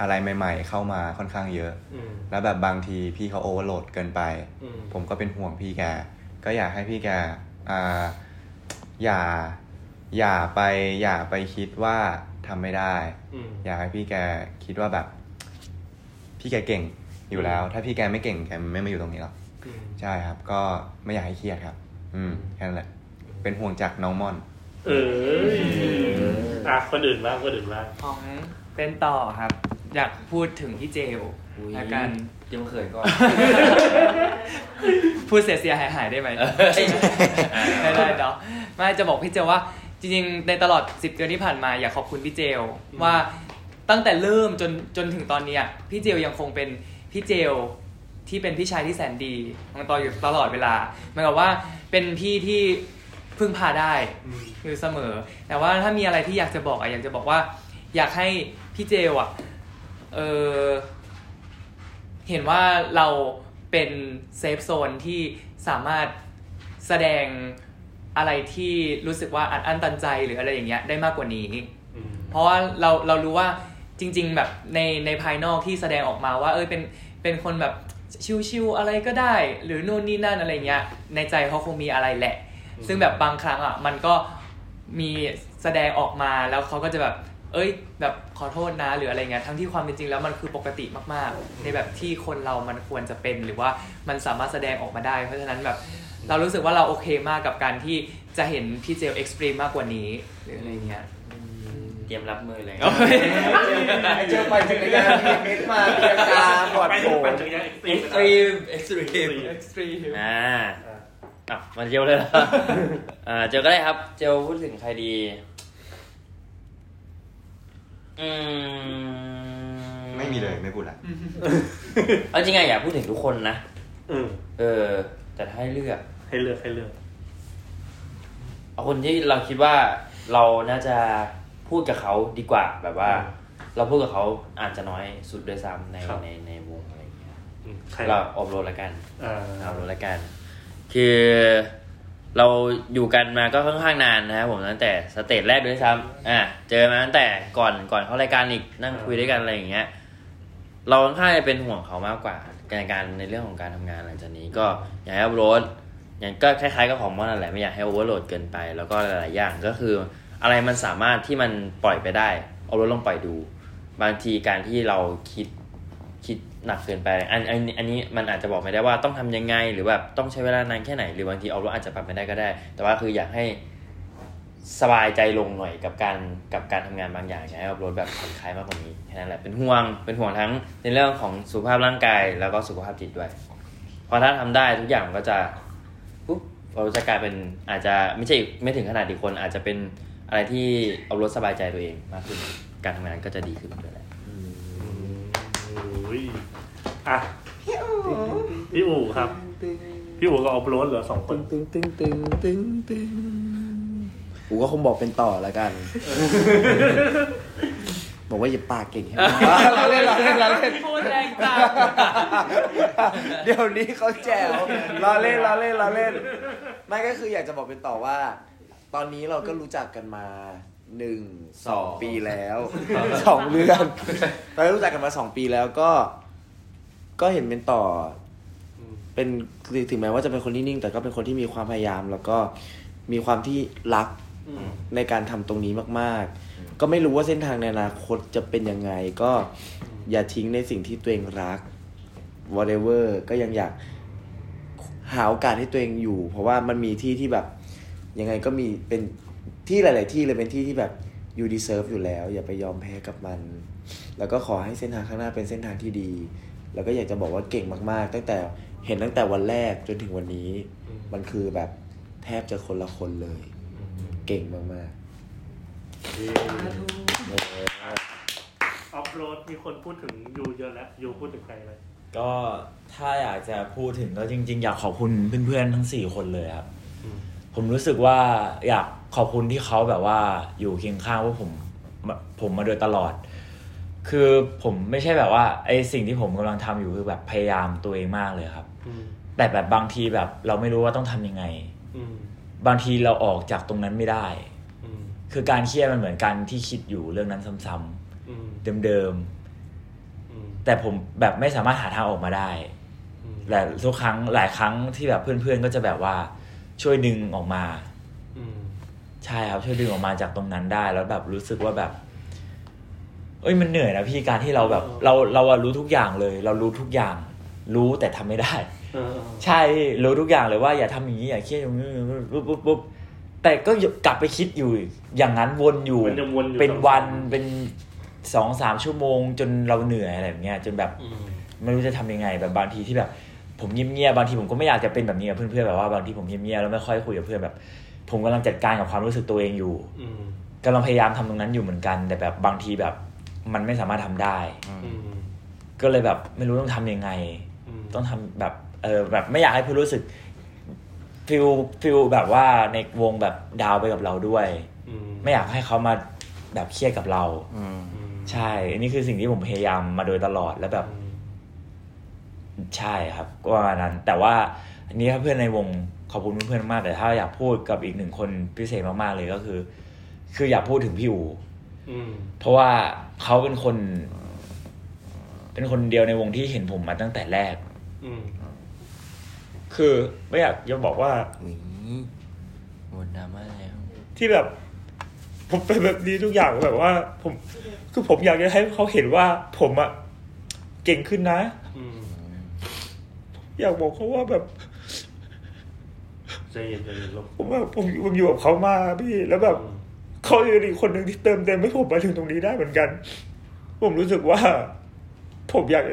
อะไรใหม่ ๆ เข้ามาค่อนข้างเยอะ อืมแล้วแบบบางทีพี่เขาโอเวอร์โหลดเกินไป อืมผมก็เป็นห่วงพี่แก ก็อยากให้พี่แกอ่าอย่าอย่าไปอย่าไปคิดว่าทำไม่ได้อืมอยากให้พี่แกคิดว่าแบบ พี่แกเก่งอยู่แล้ว ถ้าพี่แกไม่เก่งแกไม่มาอยู่ตรงนี้หรอกอืมใช่ครับ ก็ไม่อยากให้เครียดครับ อืมแค่นั้นแหละเป็นห่วงจากน้องม่อน เอออะคนอื่นบ้างคนอื่นบ้างของเป็นต่อครับ อยากพูดถึงพี่เจลละกันเดี๋ ยวมาเขินก่อนพูดเสียเสียหายหายๆได้ไหมเอ้ยได้ได้เนาะไม่จะบอกพี่เจลว่าจริงๆ ในตลอด 10เดือนที่ผ่านมาอยากขอบคุณพี่เจลว่าตั้งแต่เริ่มจนจนถึงตอนเนี้ยพี่เจลยังคงเป็นพี่เจลที่เป็นพี่ชายที่แสนดีของตอนอยู่ตลอดเวลาเหมือนกับว่าเป็นพี่ที่พึ่งพาได้อืมอยู่เสมอ แต่ว่าถ้ามีอะไรที่อยากจะบอกอะอยากจะบอกว่า อยากให้พี่เจลอะเออ เห็นว่าเราเป็นเซฟโซนที่สามารถแสดงอะไรที่รู้สึกว่าอัดอั้นตันใจหรืออะไรอย่างเงี้ยได้มากกว่านี้อืมเพราะว่าเราเรารู้ว่าจริง ๆ แบบในในภายนอกที่แสดงออกมาว่า เอยเป็นเป็นคนแบบชิวๆอะไรก็ได้ หรือนู่นนี่นั่นอะไรเงี้ยในใจเขาคงมีอะไรแหละ ซึ่งแบบบางครั้งอะมันก็มีแสดงออกมาแล้วเขาก็จะแบบ เอ้ย แบบขอโทษนะหรืออะไรเงี้ยทั้งที่ความเป็นจริงแล้วมันคือปกติมากๆ ในแบบที่คนเรามันควรจะเป็นหรือว่ามันสามารถแสดงออกมาได้ เพราะฉะนั้นแบบเรารู้สึกว่าเราโอเคมากกับการที่จะเห็นพี่เจล extreme มากกว่านี้หรืออะไรเงี้ยเตรียมรับมือเลยไอ้เจ้าไปจักรยานพีเอ็กมาเรียงกาบอดไปโผปั่นจักรยาน extreme extreme extreme อ่าอะมาเจลเลยเหรออ่าเจลก็ได้ครับ เจลพูดถึงใครดีอืม ไม่มีเลยไม่พูดละเอาจริงไงอยากพูดถึงทุกคนนะอืมเออ แต่ถ้าให้เลือก ให้เลือกให้เลือก เอาคนที่เราคิดว่าเราน่าจะพูดกับเขาดีกว่าแบบว่า เราพูดกับเขาอาจจะน้อยสุดด้วยซ้ำในครับในในวงอะไรอย่างเงี้ยอืมใครเอาออฟโรดละกันอ่าเอาโรดละกัน คือ เราอยู่กันมาก็ค่อนข้างนานนะครับผมตั้งแต่ stage แรกด้วยซ้ำอะเจอมาตั้งแต่ก่อนก่อนเข้ารายการอีกนั่งคุยด้วยกันอะไรอย่างเงี้ย เราค่อนข้างจะเป็นห่วงเขามากกว่าในการในเรื่องของการทำงานหลังจากนี้ก็อยากให้ออฟโรดอย่างก็คล้ายๆกับของมอนนั่นแหละไม่อยากให้ overload เกินไป แล้วก็หลายๆอย่างก็คือ อะไรมันสามารถที่มันปล่อยไปได้เอารถลงปล่อยดู บางทีการที่เราคิด หนักเกินไป อันอันอันนี้มันอาจจะบอกไม่ได้ว่าต้องทำยังไง หรือแบบต้องใช้เวลานานแค่ไหน หรือบางทีเอารถอาจจะปรับไม่ได้ก็ได้ แต่ว่าคืออยากให้สบายใจลงหน่อยกับการกับการทำงานบางอย่างอยากให้เอารถแบบผ่อนคลายมากกว่านี้แค่นั้นแหละเป็นห่วงเป็นห่วงทั้งในเรื่องของสุขภาพร่างกายแล้วก็สุขภาพจิตด้วยพราะถ้าทำได้ทุกอย่างมันก็จะปุ๊บเราจะกลายเป็นอาจจะไม่ใช่ไม่ถึงขนาดอีกคนอาจจะเป็นอะไรที่เอารถสบายใจตัวเองมากขึ้น การทำงานก็จะดีขึ้นด้วยแหละ อะพี่อู๋ครับ พี่อู๋กับออฟโรดเหลือสองคน ตึงตึงตึงตึงตึงกูก็คงบอกเป็นต่อแล้วกัน บอกว่าอย่าปากเก่งให้มันเราเล่นเราเล่นเราเล่นพูดแรงจังเดี๋ยวนี้เขาแจ๋วเราเล่นเราเล่นเราเล่นไม่ก็คืออยากจะบอกเป็นต่อว่า ตอนนี้เราก็รู้จักกันมาหนึ่งสองปีแล้วสองเดือนตอนนี้รู้จักกันมาสองปีแล้วก็ ก็เห็นเป็นต่อ เป็นถึงแม้ว่าจะเป็นคนที่นิ่ง แต่ก็เป็นคนที่มีความพยายาม แล้วก็มีความที่รักอืมในการทำตรงนี้มาก ๆ ก็ไม่รู้ว่าเส้นทางในอนาคตจะเป็นยังไง ก็อย่าทิ้งในสิ่งที่ตัวเองรัก whatever ก็ยังอยากหาโอกาสให้ตัวเองอยู่ เพราะว่ามันมีที่ที่แบบ ยังไงก็มีเป็นที่หลาย ๆ ที่เลยเป็นที่ที่แบบ you deserve อยู่แล้ว อย่าไปยอมแพ้กับมัน แล้วก็ขอให้เส้นทางข้างหน้าเป็นเส้นทางที่ดี แล้วก็อยากจะบอกว่าเก่งมากๆ ตั้งแต่เห็นตั้งแต่วันแรกจนถึงวันนี้อืมมันคือแบบแทบจะคนละคนเลย เก่งมากออฟโรดมีคนพูดถึงยูเยอะแล้วยูพูดถึงใครไหมก็ถ้าอยากจะพูดถึงก็จริง ๆ อยากขอบคุณเพื่อนๆทั้งสี่คนเลยครับอืมผมรู้สึกว่าอยากขอบคุณที่เขาแบบว่าอยู่เคียงข้างพวกผม ผมมาโดยตลอด คือผมไม่ใช่แบบว่าไอสิ่งที่ผมกำลังทำอยู่คือแบบพยายามตัวเองมากเลยครับอืมแต่แบบบางทีแบบเราไม่รู้ว่าต้องทำยังไงอืมบางทีเราออกจากตรงนั้นไม่ได้อืมคือการเครียดมันเหมือนการที่คิดอยู่เรื่องนั้นซ้ำอืมๆเดิมอืมๆแต่ผมแบบไม่สามารถหาทางออกมาได้อืมและทุกครั้งหลายครั้งที่แบบเพื่อนๆก็จะแบบว่าช่วยดึงออกมาอืมใช่ครับช่วยดึงออกมาจากตรงนั้นได้ แล้วแบบรู้สึกว่าแบบ เอ้ยมันเหนื่อยนะพี่การที่เราแบบ เราเราอะรู้ทุกอย่างเลย เรารู้ทุกอย่าง รู้แต่ทำไม่ได้เออเออใช่พี่รู้ทุกอย่างเลยว่าอย่าทำอย่างนี้อย่าเครียดอย่างนี้ปุ๊บปุ๊บปุ๊บแต่ก็กลับไปคิดอยู่ อย่างนั้นวนอยู่มันยังวนอยู่เป็นวันสองเป็นสองสามชั่วโมง จนเราเหนื่อยอะไรแบบเนี้ยจนแบบอืมไม่รู้จะทำยังไง แบบบางทีที่แบบ ผมเงียบๆบางทีผมก็ไม่อยากจะเป็นแบบนี้กับเพื่อนๆแบบว่าบางทีผมเงียบๆแล้วไม่ค่อยคุยกับเพื่อนแบบ ผมกำลังจัดการกับความรู้สึกตัวเองอยู่อืมกำลังพยายามทำตรงนั้นอยู่เหมือนกัน แต่แบบบางทีแบบ มันไม่สามารถทำได้อืมก็เลยแบบไม่รู้ต้องทำยังไงอืมต้องทำแบบเออแบบไม่อยากให้เพื่อนรู้สึก feel feel แบบว่าในวงแบบ down ไปกับเราด้วยอืมไม่อยากให้เขามาแบบเครียดกับเราอืมอืมใช่อันนี้คือสิ่งที่ผมพยายามมาโดยตลอดแล้วแบบอืมใช่ครับ ก็ประมาณนั้น แต่ว่าอันนี้ถ้าเพื่อนในวงขอบคุณเพื่อนๆมากแต่ถ้าอยากพูดกับอีกหนึ่งคนพิเศษมากๆเลยก็คือ คืออยากพูดถึงพี่อูอืม เพราะว่าเขาเป็นคน เป็นคนเดียวในวงที่เห็นผมมาตั้งแต่แรกอืมคือไม่อยากจะบอกว่านี่วนดราม่าแล้วที่แบบ ผมเป็นแบบนี้ทุกอย่างแบบว่า ผม คือผมอยากจะให้เขาเห็นว่า ผมอะเก่งขึ้นนะอืมอยากบอกเขาว่าแบบใจเย็นใจเย็นลงผมว่าผมผมอยู่กับเขามาพี่แล้วแบบอืม เขาเป็นอีกคนหนึ่งที่เติมเต็มให้ผมมาถึงตรงนี้ได้เหมือนกัน ผมรู้สึกว่า ผมอยาก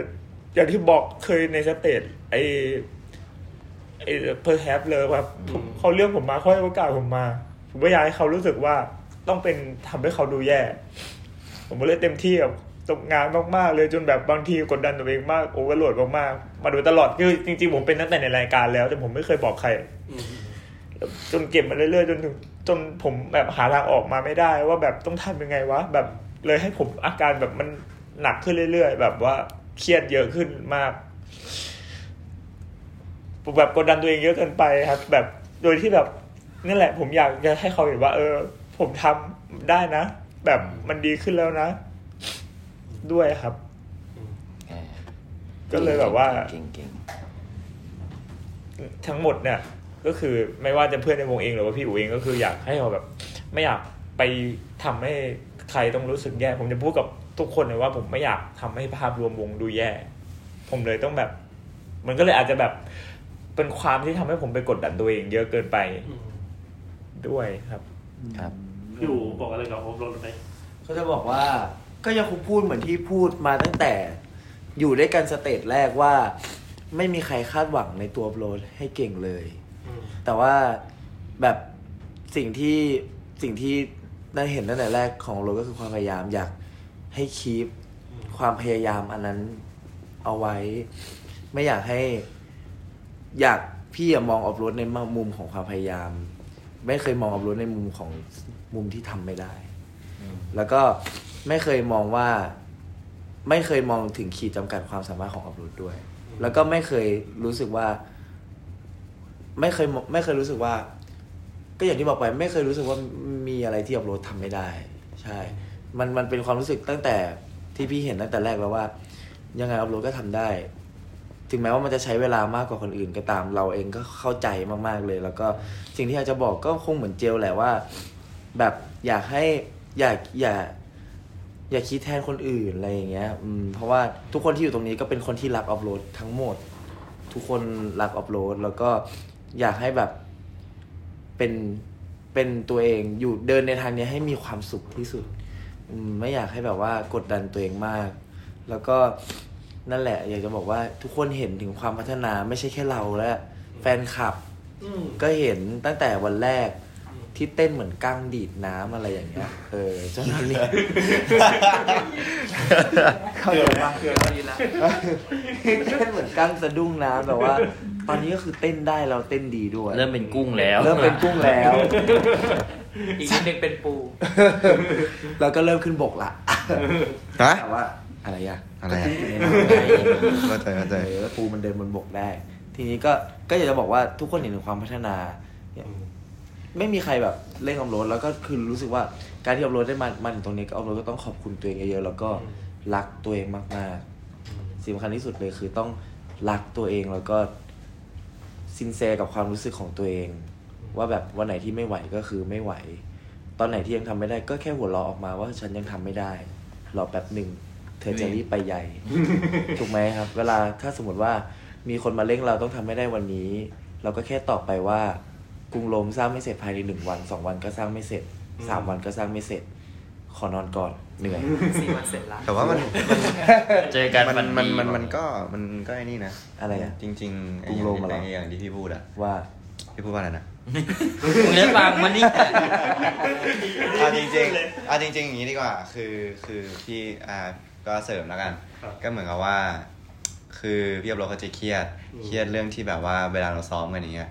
อย่างที่บอกเคยใน stage ไอไอเพอร์แฮปเลยว่าผมเขาเลือกผมมาเขาให้โอกาสผมมา ผมไม่อยากให้เขารู้สึกว่าต้องเป็นทำให้เขาดูแย่ ผมก็เลยเต็มที่กับตกงานมากๆเลยจนแบบบางทีกดดันตัวเองมากโอเวอร์โหลดมากๆมาโดยตลอดคือจริงๆ ผมเป็นตั้งแต่ในรายการแล้ว แต่ผมไม่เคยบอกใครอืมจนเก็บมาเรื่อยๆจนถึง จนผมแบบหาทางออกมาไม่ได้ ว่าแบบต้องทำยังไงวะแบบเลยให้ผมอาการแบบมันหนักขึ้นเรื่อยๆ แบบว่าเครียดเยอะขึ้นมากผมแบบกดดันตัวเองเยอะเกินไปครับ แบบโดยที่แบบนั่นแหละ ผมอยากจะให้เขาเห็นว่า เออ ผมทำได้นะ แบบมันดีขึ้นแล้วนะ ด้วยครับ ก็เลยแบบว่าเก่งเก่งทั้งหมดเนี่ย ก็คือไม่ว่าจะเพื่อนในวงเองหรือว่าพี่อูเองก็คืออยากให้เราแบบ ไม่อยากไปทำให้ใครต้องรู้สึกแย่ ผมจะพูดกับทุกคนเลยว่าผมไม่อยากทำให้ภาพรวมวงดูแย่ ผมเลยต้องแบบ มันก็เลยอาจจะแบบเป็นความที่ทำให้ผมไปกดดันตัวเอง เยอะเกินไปอืมด้วยครับ ครับพี่อูบอกอะไรกับออฟโรดไหมเขาจะบอกว่าก็ยังคงพูดเหมือนที่พูดมาตั้งแต่อยู่ด้วยกันสเตจแรกว่า ไม่มีใครคาดหวังในตัวโรดให้เก่งเลยอืม แต่ว่าแบบสิ่งที่สิ่งที่ได้เห็นตั้งแต่แรกของโรก็คือความพยายามอยากให้คีปความพยายามอันนั้นเอาไว้ ไม่อยากให้ อยากพี่อะมองออฟโรดในมุมของความพยายาม ไม่เคยมองออฟโรดในมุมของมุมที่ทำไม่ได้ แล้วก็ไม่เคยมองว่า ไม่เคยมองถึงขีดจำกัดความสามารถของออฟโรดด้วย แล้วก็ไม่เคยรู้สึกว่า ไม่เคยไม่เคยรู้สึกว่า ก็อย่างที่บอกไปไม่เคยรู้สึกว่ามีอะไรที่ออฟโรดทำไม่ได้ ใช่ มันมันเป็นความรู้สึกตั้งแต่ที่พี่เห็นตั้งแต่แรกแล้วว่า ยังไงออฟโรดก็ทำได้ ถึงแม้ว่ามันจะใช้เวลามากกว่าคนอื่นก็ตามเราเองก็เข้าใจมากๆเลย แล้วก็สิ่งที่อยากจะบอกก็คงเหมือนเจลแหละว่า แบบอยากให้อยากอย่าอย่าคิดแทนคนอื่นอะไรอย่างเงี้ย อืม เพราะว่าทุกคนที่อยู่ตรงนี้ก็เป็นคนที่รักออฟโรดทั้งหมด ทุกคนรักออฟโรดแล้วก็ อยากให้แบบเป็นเป็นตัวเองอยู่เดินในทางเนี้ยให้มีความสุขที่สุดอืมไม่อยากให้แบบว่ากดดันตัวเองมาก แล้วก็นั่นแหละ อยากจะบอกว่าทุกคนเห็นถึงความพัฒนาไม่ใช่แค่เราและแฟนคลับอืมก็เห็นตั้งแต่วันแรกที่เต้นเหมือนกั้งดีดน้ำอะไรอย่างเงี้ย เออจนวันนี้เข้าใจปะเกือบพอดีละเต้นเหมือนกั้งสะดุ้งน้ำแบบว่า ตอนนี้ก็คือเต้นได้เราเต้นดีด้วย เริ่มเป็นกุ้งแล้ว เริ่มเป็นกุ้งแล้ว อีกนิดนึงเป็นปู เราก็เริ่มขึ้นบกละฮะแต่ว่าอะไรอะอะไรอะก็ขึ้นอยู่ในน้ำไงเข้าใจเข้าใจเออปูมันเดินบนบกได้ ทีนี้ก็ก็อยากจะบอกว่าทุกคนเห็นถึงความพัฒนาเนี่ยไม่มีใครแบบเร่งออมรถแล้วก็คือรู้สึกว่าการที่ออมรถได้มามาถึงตรงนี้ก็ออมรถก็ต้องขอบคุณตัวเองเยอะๆแล้วก็รักตัวเองมากๆสิ่งสำคัญที่สุดเลยคือต้องรักตัวเองแล้วก็ ซินเซกับความรู้สึกของตัวเอง ว่าแบบวันไหนที่ไม่ไหวก็คือไม่ไหว ตอนไหนที่ยังทำไม่ได้ก็แค่หัวเราะออกมาว่าฉันยังทำไม่ได้ รอแป๊บหนึ่งเธอจะรีบไปใหญ่ ถูกไหมครับ เวลาถ้าสมมติว่ามีคนมาเร่งเราต้องทำไม่ได้วันนี้ เราก็แค่ตอบไปว่ากรุงโรมสร้างไม่เสร็จภายในหนึ่งวันสองวันก็สร้างไม่เสร็จสามวันก็สร้างไม่เสร็จ ขอนอนก่อนเหนื่อยสี่วันเสร็จละแต่ว่ามันเจอกันมันวันมันดีมันมันก็มันก็ไอ้นี่นะอะไรอะจริงๆไอ้กรุงโรมอะเหรอไอ้อย่างที่พี่พูดอะว่าพี่พูดว่าอะไรนะมึงได้ฟังมันนี่เอาจริงๆเอาจริง ๆ อย่างนี้ดีกว่า คือคือพี่อ่าก็เสริมแล้วกันครับก็เหมือนกับว่า คือพี่อับโรเขาจะเครียด เครียดเรื่องที่แบบว่าเวลาเราซ้อมกันอย่างเงี้ย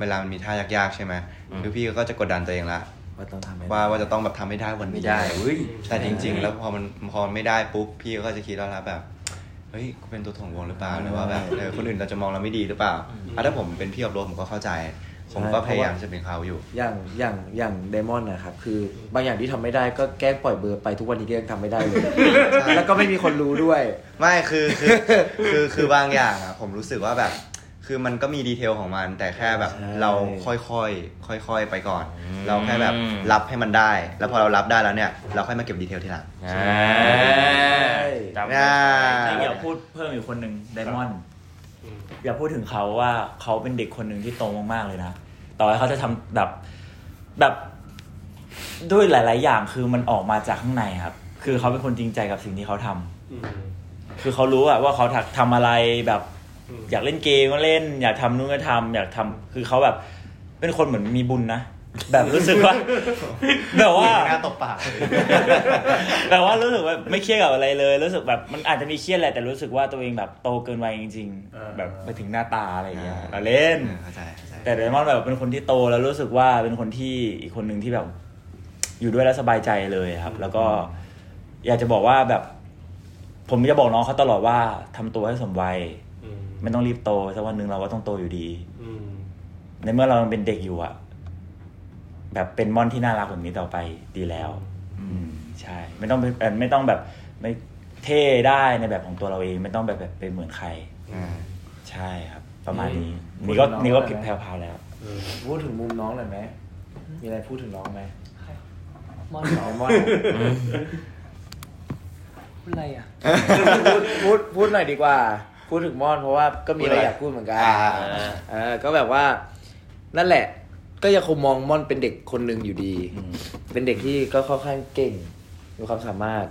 เวลามันมีท่ายากๆใช่ไหมคือพี่ก็จะกดดันตัวเองละ ว่าต้องทำให้ได้ว่าว่าจะต้องแบบทำให้ได้วันนี้ไม่ได้เว้ยแต่จริง ๆ แล้วพอมันพอมันไม่ได้ปุ๊บพี่ก็จะคิดแล้วละแบบเฮ้ยกูเป็นตัวถ่วงวงหรือเปล่าหรือว่าแบบเออคนอื่นเราจะมองเราไม่ดีหรือเปล่าอะถ้าผมเป็นพี่อับโรผมก็เข้าใจ ผมก็พยายามจะเป็นเขาอยู่ อย่างอย่างอย่างเดมอนนะครับคือบางอย่างที่ทำไม่ได้ก็แกล้งปล่อยเบอร์ไปทุกวันนี้ก็ยังทำไม่ได้เลยแล้วก็ไม่มีคนรู้ด้วย ไม่คือคือคือคือบางอย่างอะผมรู้สึกว่าแบบ คือมันก็มีดีเทลของมัน แต่แค่แบบใช่เราค่อยๆค่อย ๆ ไปก่อน เราแค่แบบรับให้มันได้ แล้วพอเรารับได้แล้วเนี่ย เราค่อยมาเก็บดีเทลทีหลังอ่าจำไว้อ่าอยากพูดเพิ่มอีกคนหนึ่งไดมอนด์อยากพูดถึงเขาว่าเขาเป็นเด็กคนหนึ่งที่โตมากๆเลยนะ ต่อให้เขาจะทำแบบแบบด้วยหลาย ๆ อย่างคือมันออกมาจากข้างในครับ คือเขาเป็นคนจริงใจกับสิ่งที่เขาทำอืมคือเขารู้อะว่าเขาถักทำอะไรแบบ อืมอยากเล่นเกมก็เล่น อยากทำนู่นก็ทำอยากทำคือเขาแบบเป็นคนเหมือนมีบุญนะแบบรู้สึกว่าแบบว่าหน้าตบปากแบบว่ารู้สึกว่าไม่เครียดกับอะไรเลย รู้สึกแบบมันอาจจะมีเครียดแหละแต่รู้สึกว่าตัวเองแบบโตเกินวัยจริงอ่าๆแบบไปถึงหน้าตาอะไรอย่างเงี้ยเราเล่นเข้าใจเข้าใจแต่เดมอนแบบเป็นคนที่โตแล้วรู้สึกว่าเป็นคนที่อีกคนหนึ่งที่แบบ อยู่ด้วยแล้วสบายใจเลยครับ แล้วก็อยากจะบอกว่าแบบ ผมจะบอกน้องเขาตลอดว่าทำตัวให้สมวัยอืม ไม่ต้องรีบโตสักวันหนึ่งเราก็ต้องโตอยู่ดีอืมในเมื่อเรายังเป็นเด็กอยู่อะแบบเป็นม่อนที่น่ารักแบบนี้ต่อไปดีแล้ว อืม ใช่ ไม่ต้องเป็นเอ่อไม่ต้องแบบไม่เท่ได้ในแบบของตัวเราเองไม่ต้องแบบแบบเป็นเหมือนใครอ่าใช่ครับ ประมาณนี้อืมนี่ก็พูดถึงน้องนี่ก็หน่อยผิดไหมแผ่วๆแล้วเออพูดถึงมุมน้องหน่อยไหมมีอะไรพูดถึงน้องไหมมอนน้องมอนพูดอะไรอะพูดพูดพูดหน่อยดีกว่า พูดถึงมอนเพราะว่าก็มีอะไรพูดอะไรอยากพูดเหมือนกันอ่าเออก็แบบว่า นั่นแหละ ก็ยังคงมองม่อนเป็นเด็กคนหนึ่งอยู่ดีอืมเป็นเด็กที่ก็ค่อนข้างเก่ง มีความสามารถ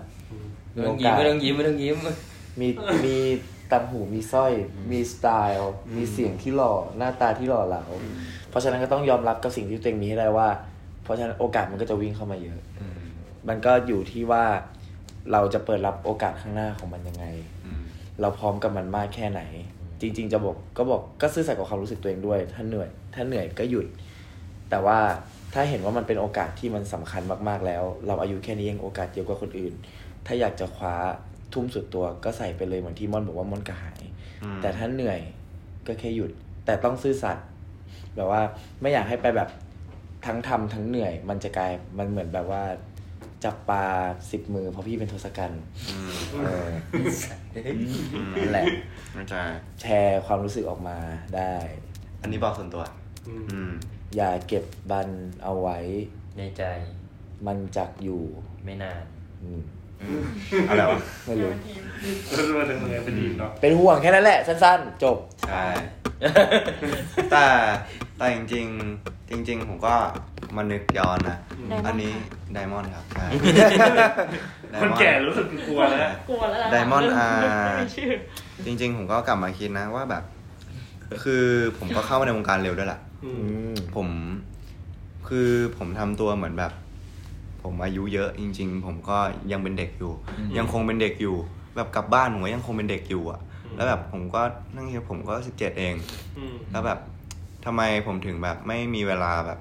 ไม่ต้องยิ้มไม่ต้องยิ้มไม่ต้องยิ้ม มีมีตังหูมีสร้อย มีสไตล์ มีเสียงที่หล่อ หน้าตาที่หล่อเหลา เพราะฉะนั้นก็ต้องยอมรับกับสิ่งที่ตัวเองมีให้ได้ว่า เพราะฉะนั้นโอกาสมันก็จะวิ่งเข้ามาเยอะ มันก็อยู่ที่ว่าเราจะเปิดรับโอกาสข้างหน้าของมันยังไงอืม เราพร้อมกับมันมากแค่ไหน จริง ๆ จะบอกก็บอกก็ซื่อสัตย์กับความรู้สึกตัวเองด้วย ถ้าเหนื่อย ถ้าเหนื่อยก็หยุด แต่ว่าถ้าเห็นว่ามันเป็นโอกาสที่มันสำคัญมากๆแล้ว เราอายุแค่นี้ยังโอกาสเยอะกว่าคนอื่น ถ้าอยากจะคว้าทุ่มสุดตัวก็ใส่ไปเลยเหมือนที่ม่อนบอกว่าม่อนกระหายอืมแต่ถ้าเหนื่อยก็แค่หยุด แต่ต้องซื่อสัตย์แบบว่าไม่อยากให้ไปแบบทั้งทำทั้งเหนื่อย มันจะกลายมันเหมือนแบบว่า จับปลาสิบมือเพราะพี่เป็นทศกัณฐ์อืมเอออืมนั่นแหละเข้าใจแชร์ความรู้สึกออกมาได้ อันนี้บอกส่วนตัวอืมอืม อย่าเก็บบันเอาไว้ ในใจ มันจักอยู่ไม่นานอืมอืมอะไรวะไม่รู้แล้วมาถึงเมืองเป็นดีเนาะเป็นห่วงแค่นั้นแหละ สั้นๆ จบ ใช่ แต่ แต่จริงๆ จริง ๆ ผมก็มานึกย้อนนะ Diamond อันนี้ไดมอนด์ครับใช่คนแก่รู้สึกกลัวแล้ว กลัวแล้วล่ะ Diamond เริ่มอ่า ไม่มีชื่อ จริง ๆ ผมก็กลับมาคิดนะว่าแบบ คือผมก็เข้ามาในวงการเร็วด้วยแหละ อืม ผมคือผมทำตัวเหมือนแบบ ผมอายุเยอะจริง ๆ ผมก็ยังเป็นเด็กอยู่อืมยังคงเป็นเด็กอยู่ แบบกลับบ้านผมก็ยังคงเป็นเด็กอยู่อะแล้วแบบผมก็นั่งคิดผมก็สิบเจ็ดเอง อืม แล้วแบบ ทำไมผมถึงแบบไม่มีเวลาแบบ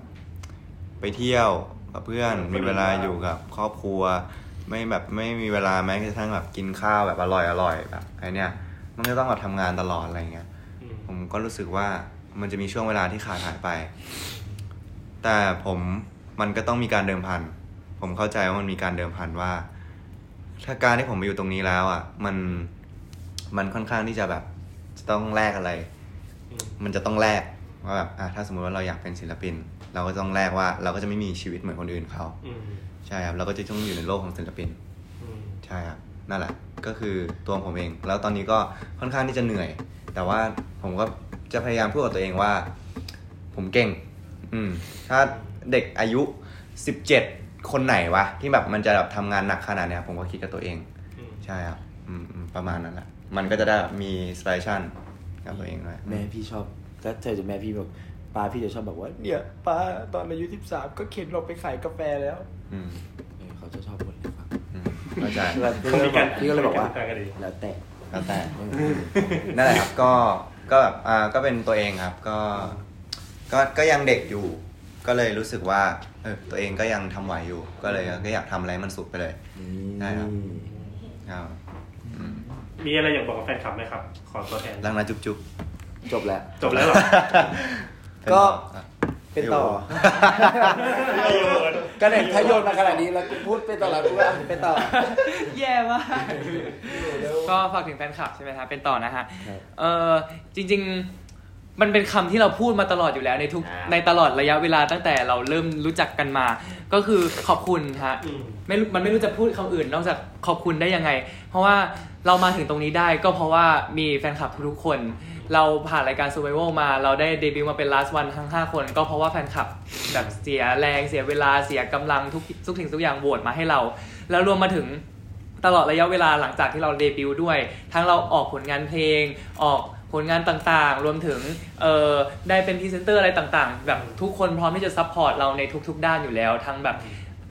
ไปเที่ยวกับเพื่อนมีเวลาอยู่กับครอบครัว ไม่แบบไม่มีเวลาแม้กระทั่งแบบกินข้าวแบบอร่อยอร่อยแบบไอเนี้ยมันก็ต้องแบบทำงานตลอดอะไรเงี้ยอืมผมก็รู้สึกว่ามันจะมีช่วงเวลาที่ขาดหายไป แต่ผมมันก็ต้องมีการเดิมพัน ผมเข้าใจว่ามันมีการเดิมพันว่า ถ้าการที่ผมมาอยู่ตรงนี้แล้วอะ มันมันค่อนข้างที่จะแบบจะต้องแลกอะไรอืมมันจะต้องแลก ว่าแบบอะถ้าสมมุติว่าเราอยากเป็นศิลปิน เราก็ต้องแลกว่า เราก็จะไม่มีชีวิตเหมือนคนอื่นเขาอืมใช่ครับเราก็จะต้องอยู่ในโลกของศิลปินอืมใช่ครับนั่นแหละก็คือตัวผมเอง แล้วตอนนี้ก็ค่อนข้างที่จะเหนื่อย แต่ว่าผมก็จะพยายามพูดกับตัวเองว่า ผมเก่ง อืม ถ้าเด็กอายุสิบเจ็ดคนไหนวะ ที่แบบมันจะแบบทำงานหนักขนาดเนี้ยผมก็คิดกับตัวเองอืมใช่ครับอืมอืมประมาณนั้นแหละมันก็จะได้แบบมีสไปชั่นกับตัวเองด้วยแม่พี่ชอบ ถ้าเจอจากแม่พี่บอกป้าพี่จะชอบบอกว่าเนี่ยป้าตอนอายุสิบสามก็เข็นเราไปขายกาแฟแล้ว อืมเออเขาจะชอบพูดให้ฟังอืมเข้าใจแล้วเขามีการพี่ก็เลยบอกว่าการกันดีแล้วแต่แล้วแต่นั่นแหละครับก็ก็แบบอ่าก็เป็นตัวเองครับ ก็ ก็ก็ยังเด็กอยู่ ก็เลยรู้สึกว่าเออตัวเองก็ยังทำไหวอยู่ ก็เลยก็อยากทำอะไรให้มันสุดไปเลยได้ครับครับอืมมีอะไรอยากบอกกับแฟนคลับไหมครับ ขอตัวแทนรักนะจุ๊บจุ๊บ จบแล้ว จบแล้วเหรอ ก็เป็นต่อก็เนี่ยถ้าโยนมาขนาดนี้แล้วกูพูดเป็นต่อแล้วกูก็อะเป็นต่อ แย่มากก็ฝากถึงแฟนคลับใช่ไหมฮะเป็นต่อนะฮะครับเออจริง ๆ มันเป็นคำที่เราพูดมาตลอดอยู่แล้วในทุกอ่าในตลอดระยะเวลาตั้งแต่เราเริ่มรู้จักกันมา ก็คือขอบคุณฮะอืมไม่รู้มันไม่รู้จะพูดคำอื่น นอกจากขอบคุณได้ยังไง เพราะว่าเรามาถึงตรงนี้ได้ก็เพราะว่ามีแฟนคลับทุกๆคน เราผ่านรายการ Survival มาเราได้เดบิวต์มาเป็น LAZ1 ทั้ง 5 คน ก็เพราะว่าแฟนคลับแบบเสียแรงเสียเวลาเสียกำลังทุกทุกสิ่งทุกอย่างโหวตมาให้เรา แล้วรวมมาถึงตลอดระยะเวลาหลังจากที่เราเดบิวต์ด้วย ทั้งเราออกผลงานเพลงออกผลงานต่างๆ รวมถึงเอ่อได้เป็นพรีเซนเตอร์อะไรต่างๆ แบบทุกคนพร้อมที่จะ support เราในทุก ๆ ด้านอยู่แล้ว ทั้งแบบ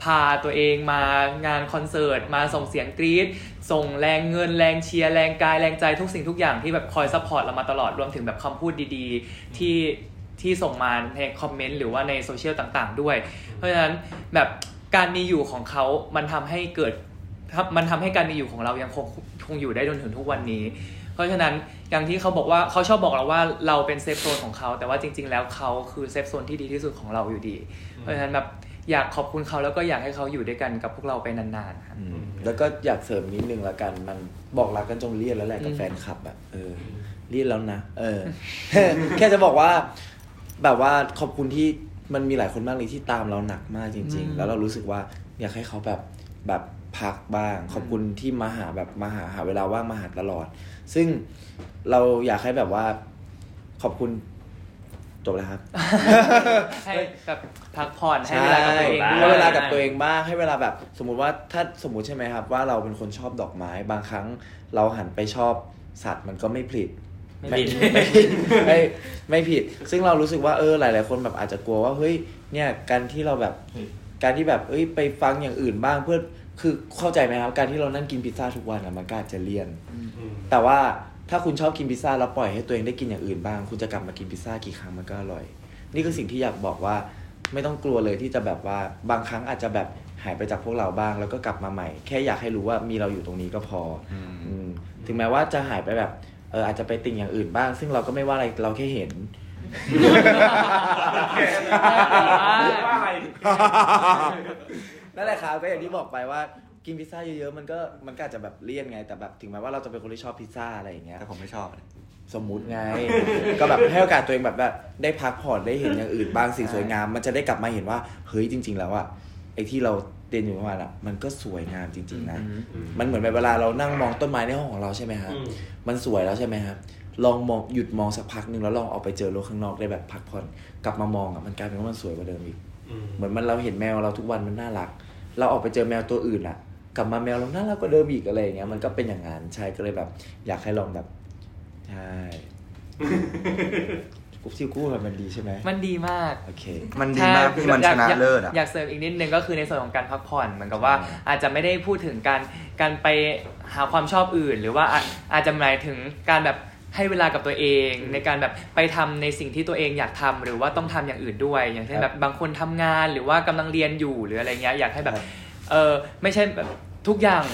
พาตัวเองมางานคอนเสิร์ต มาส่งเสียงกรี๊ด ส่งแรงเงินแรงเชียร์แรงกายแรงใจทุกสิ่งทุกอย่างที่แบบคอย support เรามาตลอดรวมถึงแบบคำพูดดีๆ ที่ที่ส่งมาใน comment หรือว่าในโซเชียลต่างๆ ด้วย เพราะฉะนั้นแบบการมีอยู่ของเขามันทำให้เกิดมันทำให้การมีอยู่ของเรายังคงคงอยู่ได้จนถึงทุกวันนี้ เพราะฉะนั้นอย่างที่เขาบอกว่าเขาชอบบอกเราว่าเราเป็น safe zone ของเขา แต่ว่าจริง ๆ แล้วเขาคือ safe zone ที่ดีที่สุดของเราอยู่ดี เพราะฉะนั้นแบบ อยากขอบคุณเขาแล้วก็อยากให้เขาอยู่ด้วยกันกับพวกเราไปนานๆครับ แล้วก็อยากเสริมนิดนึงละกัน มันบอกรักกันจงเรียนแล้วแหละกับอืมแฟนคลับอะเออเรียนแล้วนะ เออ แค่จะบอกว่า แบบว่าขอบคุณที่มันมีหลายคนมากเลยที่ตามเราหนักมากจริง ๆ แล้วเรารู้สึกว่าอยากให้เขาแบบแบบพักบ้าง ขอบคุณที่มาหาแบบมาหาหาเวลาว่างมาหาตลอด ซึ่งเราอยากให้แบบว่าขอบคุณ จบแล้วครับ ให้แบบพักผ่อนให้เวลากับตัวเองใช่ด้ให้วยเวลากับตัวเองบ้างให้เวลาแบบสมมุติว่าถ้าสมมุติใช่ไหมครับ ว่าเราเป็นคนชอบดอกไม้บางครั้งเราหันไปชอบสัตว์มันก็ไม่ผิดไม่ผิดไม่ผิดไม่ไม่ผิด ซึ่งเรารู้สึกว่าเออหลาย ๆ คนแบบอาจจะกลัวว่าเฮ้ยเนี่ยการที่เราแบบการที่แบบเอ้ยไปฟังอย่างอื่นบ้างเพื่อคือเข้าใจไหมครับ การที่เรานั่งกินพิซซ่าทุกวันอะมันก็อาจจะเลี่ยนอืมแต่ว่า ถ้าคุณชอบกินพิซซ่าแล้วปล่อยให้ตัวเองได้กินอย่างอื่นบ้าง คุณจะกลับมากินพิซซ่ากี่ครั้งมันก็อร่อย นี่คือสิ่งที่อยากบอกว่าไม่ต้องกลัวเลยที่จะแบบว่าบางครั้งอาจจะแบบหายไปจากพวกเราบ้าง แล้วก็กลับมาใหม่ แค่อยากให้รู้ว่ามีเราอยู่ตรงนี้ก็พออมอืมถึงแม้ว่าจะหายไปแบบเอออาจจะไปติ่งอย่างอื่นบ้าง ซึ่งเราก็ไม่ว่าอะไรเราแค่เห็นว่าอะไรนั่นแหละครับก็อย่างที่บอกไปว่า กินพิซซ่าเยอะๆมันก็มันก็อาจจะแบบเลี่ยนไง แต่แบบถึงแม้ว่าเราจะเป็นคนที่ชอบพิซซ่าอะไรอย่างเงี้ยแต่ผมไม่ชอบเลยสมมุติไง ก็แบบให้โอกาสตัวเองแบบแบบได้พักผ่อนได้เห็นอย่างอื่นบ้างสิ่งสวยงาม มันจะได้กลับมาเห็นว่าเฮ้ยจริง ๆ แล้วอะไอ้ที่เราเรียนอยู่เมื่อวานอะมันก็สวยงามจริง ๆ นะ มันเหมือนแบบเวลาเรานั่งมองต้นไม้ในห้องของเราใช่ไหมครับอืมมันสวยแล้วใช่ไหมครับลองมองหยุดมองสักพักหนึ่งแล้วลองออกไปเจอโลกข้างนอกได้แบบพักผ่อนกลับมามองอะมันกลายเป็นว่ามันสวยกว่าเดิมอีกอืมเหมือนมันเราเห็นแมวเราทุกวันมันน่ารัก เราออกไปเจอแมวตัวอื่นอะ กลับมาแมวเราน่ารักกว่าเดิมอีกอะไรอย่างเงี้ยมันก็เป็นอย่างนั้นใช่ก็เลยแบบ อยากให้ลองแบบใช่กุ๊บซิวกู้แบบมันดีใช่ไหมมันดีมากโอเคมันดีมากที่มันชนะเลิศอะอยากเสริมอีกนิดนึงก็คือในส่วนของการพักผ่อนเหมือนกับว่าใช่อาจจะไม่ได้พูดถึงการการไปหาความชอบอื่น หรือว่าอาอาจจะหมายถึงการแบบให้เวลากับตัวเองในการแบบไปทำในสิ่งที่ตัวเองอยากทำหรือว่าต้องทำอย่างอื่นด้วย อย่างเช่นแบบบางคนทำงานหรือว่ากำลังเรียนอยู่หรืออะไรเงี้ยอยากให้แบบเออไม่ใช่แบบ ทุกอย่าง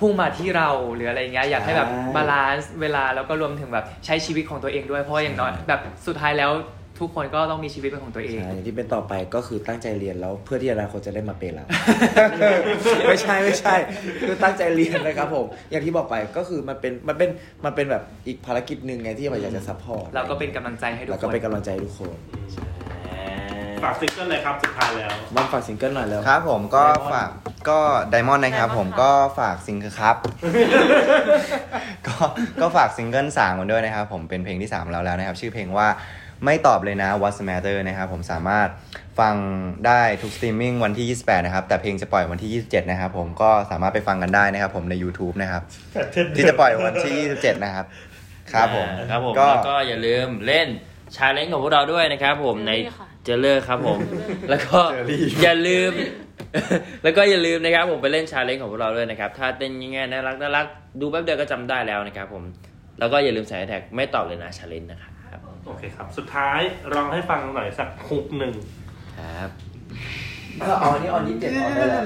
พุ่งมาที่เราหรืออะไรเงี้ยอยากให้แบบใช่ balance เวลาแล้วก็รวมถึงแบบใช้ชีวิตของตัวเองด้วยเพราะว่าอย่างน้อยแบบสุดท้ายแล้วทุกคนก็ต้องมีชีวิตเป็นของตัวเองใช่อย่างที่เป็นต่อไปก็คือตั้งใจเรียนแล้วเพื่อที่อนาคตจะได้มาเป็นแล้วไม่ใช่ไม่ใช่ คือตั้งใจเรียนนะครับผม อย่างที่บอกไปก็คือมันเป็นมันเป็นมันเป็นแบบอีกภารกิจหนึ่งไงที่เราอยากจะ supportเราก็เป็นกำลังใจให้ทุกแล้วก็เป็นกำลังใจให้ทุกคนฝากซิงเกิลเลยครับสุดท้ายแล้วมันฝากซิงเกิลหน่อยแล้วครับผมก็ Diamond ฝาก ก็ Diamond นะครับ Diamond ผมค่ะก็ฝากซิงเกิลครับ ก็ก็ฝากซิงเกิลสามกันด้วยนะครับ ผมเป็นเพลงที่3แล้วแล้วนะครับ ชื่อเพลงว่าไม่ตอบเลยนะ What's the Matter นะครับ ผมสามารถฟังได้ทุกสตรีมมิ่งวันที่ 28 นะครับ แต่เพลงจะปล่อยวันที่ 27 นะครับ ผมก็สามารถไปฟังกันได้นะครับ ผมใน YouTube นะครับ ที่จะปล่อยวันที่ 27 นะครับ ครับผมครับผมก็แล้วก็อย่าลืมเล่นชาเลนจ์ของพวกเราด้วยนะครับ ผมใน Jelly ค่ะเจเลอร์ครับผม แล้วก็อย่าลืม แล้วก็อย่าลืมนะครับผมไปเล่นชาเลนจ์ของพวกเราด้วยนะครับ ถ้าเต้นง่ายๆน่ารักน่ารักดูแป๊บเดียวก็จำได้แล้วนะครับผม แล้วก็อย่าลืมใส่แท็กไม่ตอบเลยนะชาเลนจ์นะครับโอเคครับ สุดท้ายลองให้ฟังหน่อยสักฮุกหนึ่งครับก็เอาอันนี้ออนยี่สิบเจ็ดออนได้แล้ว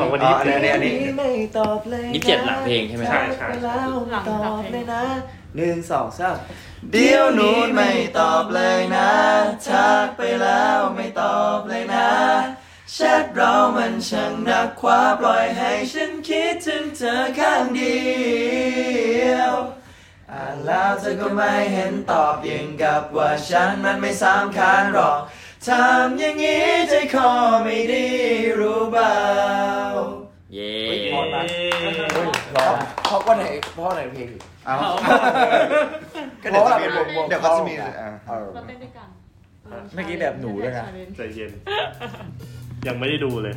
ของวันนี้อ๋ออันนี้อันนี้ไม่ตอบเลยยี่สิบเจ็ดหลังเพลงใช่ไหมใช่ใช่ไปแล้วไม่ตอบเลยนะหนึ่งสองสามเดี๋ยวนู้นไม่ตอบเลยนะทักไปแล้วไม่ตอบเลยนะ แชทเรามันช่างนักคว้าปล่อยให้ฉันคิดถึงเธอข้างเดียวอ่านแล้วเธอก็ไม่เห็นตอบยังกับว่าฉันมันไม่สำคัญหรอกทำอย่างนี้ใจคอไม่ดีรู้เปล่าเย้พอนะเพราะเพราะก็ไหนเพราะไหนเพลงอีกเอาก็เดี๋ยวจะมีวงวงเดี๋ยวก็จะมีเข้าอ่าเออเราเต้นด้วยกันเมื่อกี้แบบหนูด้วยนะ challenge ใจเย็น ยังไม่ได้ดูเลย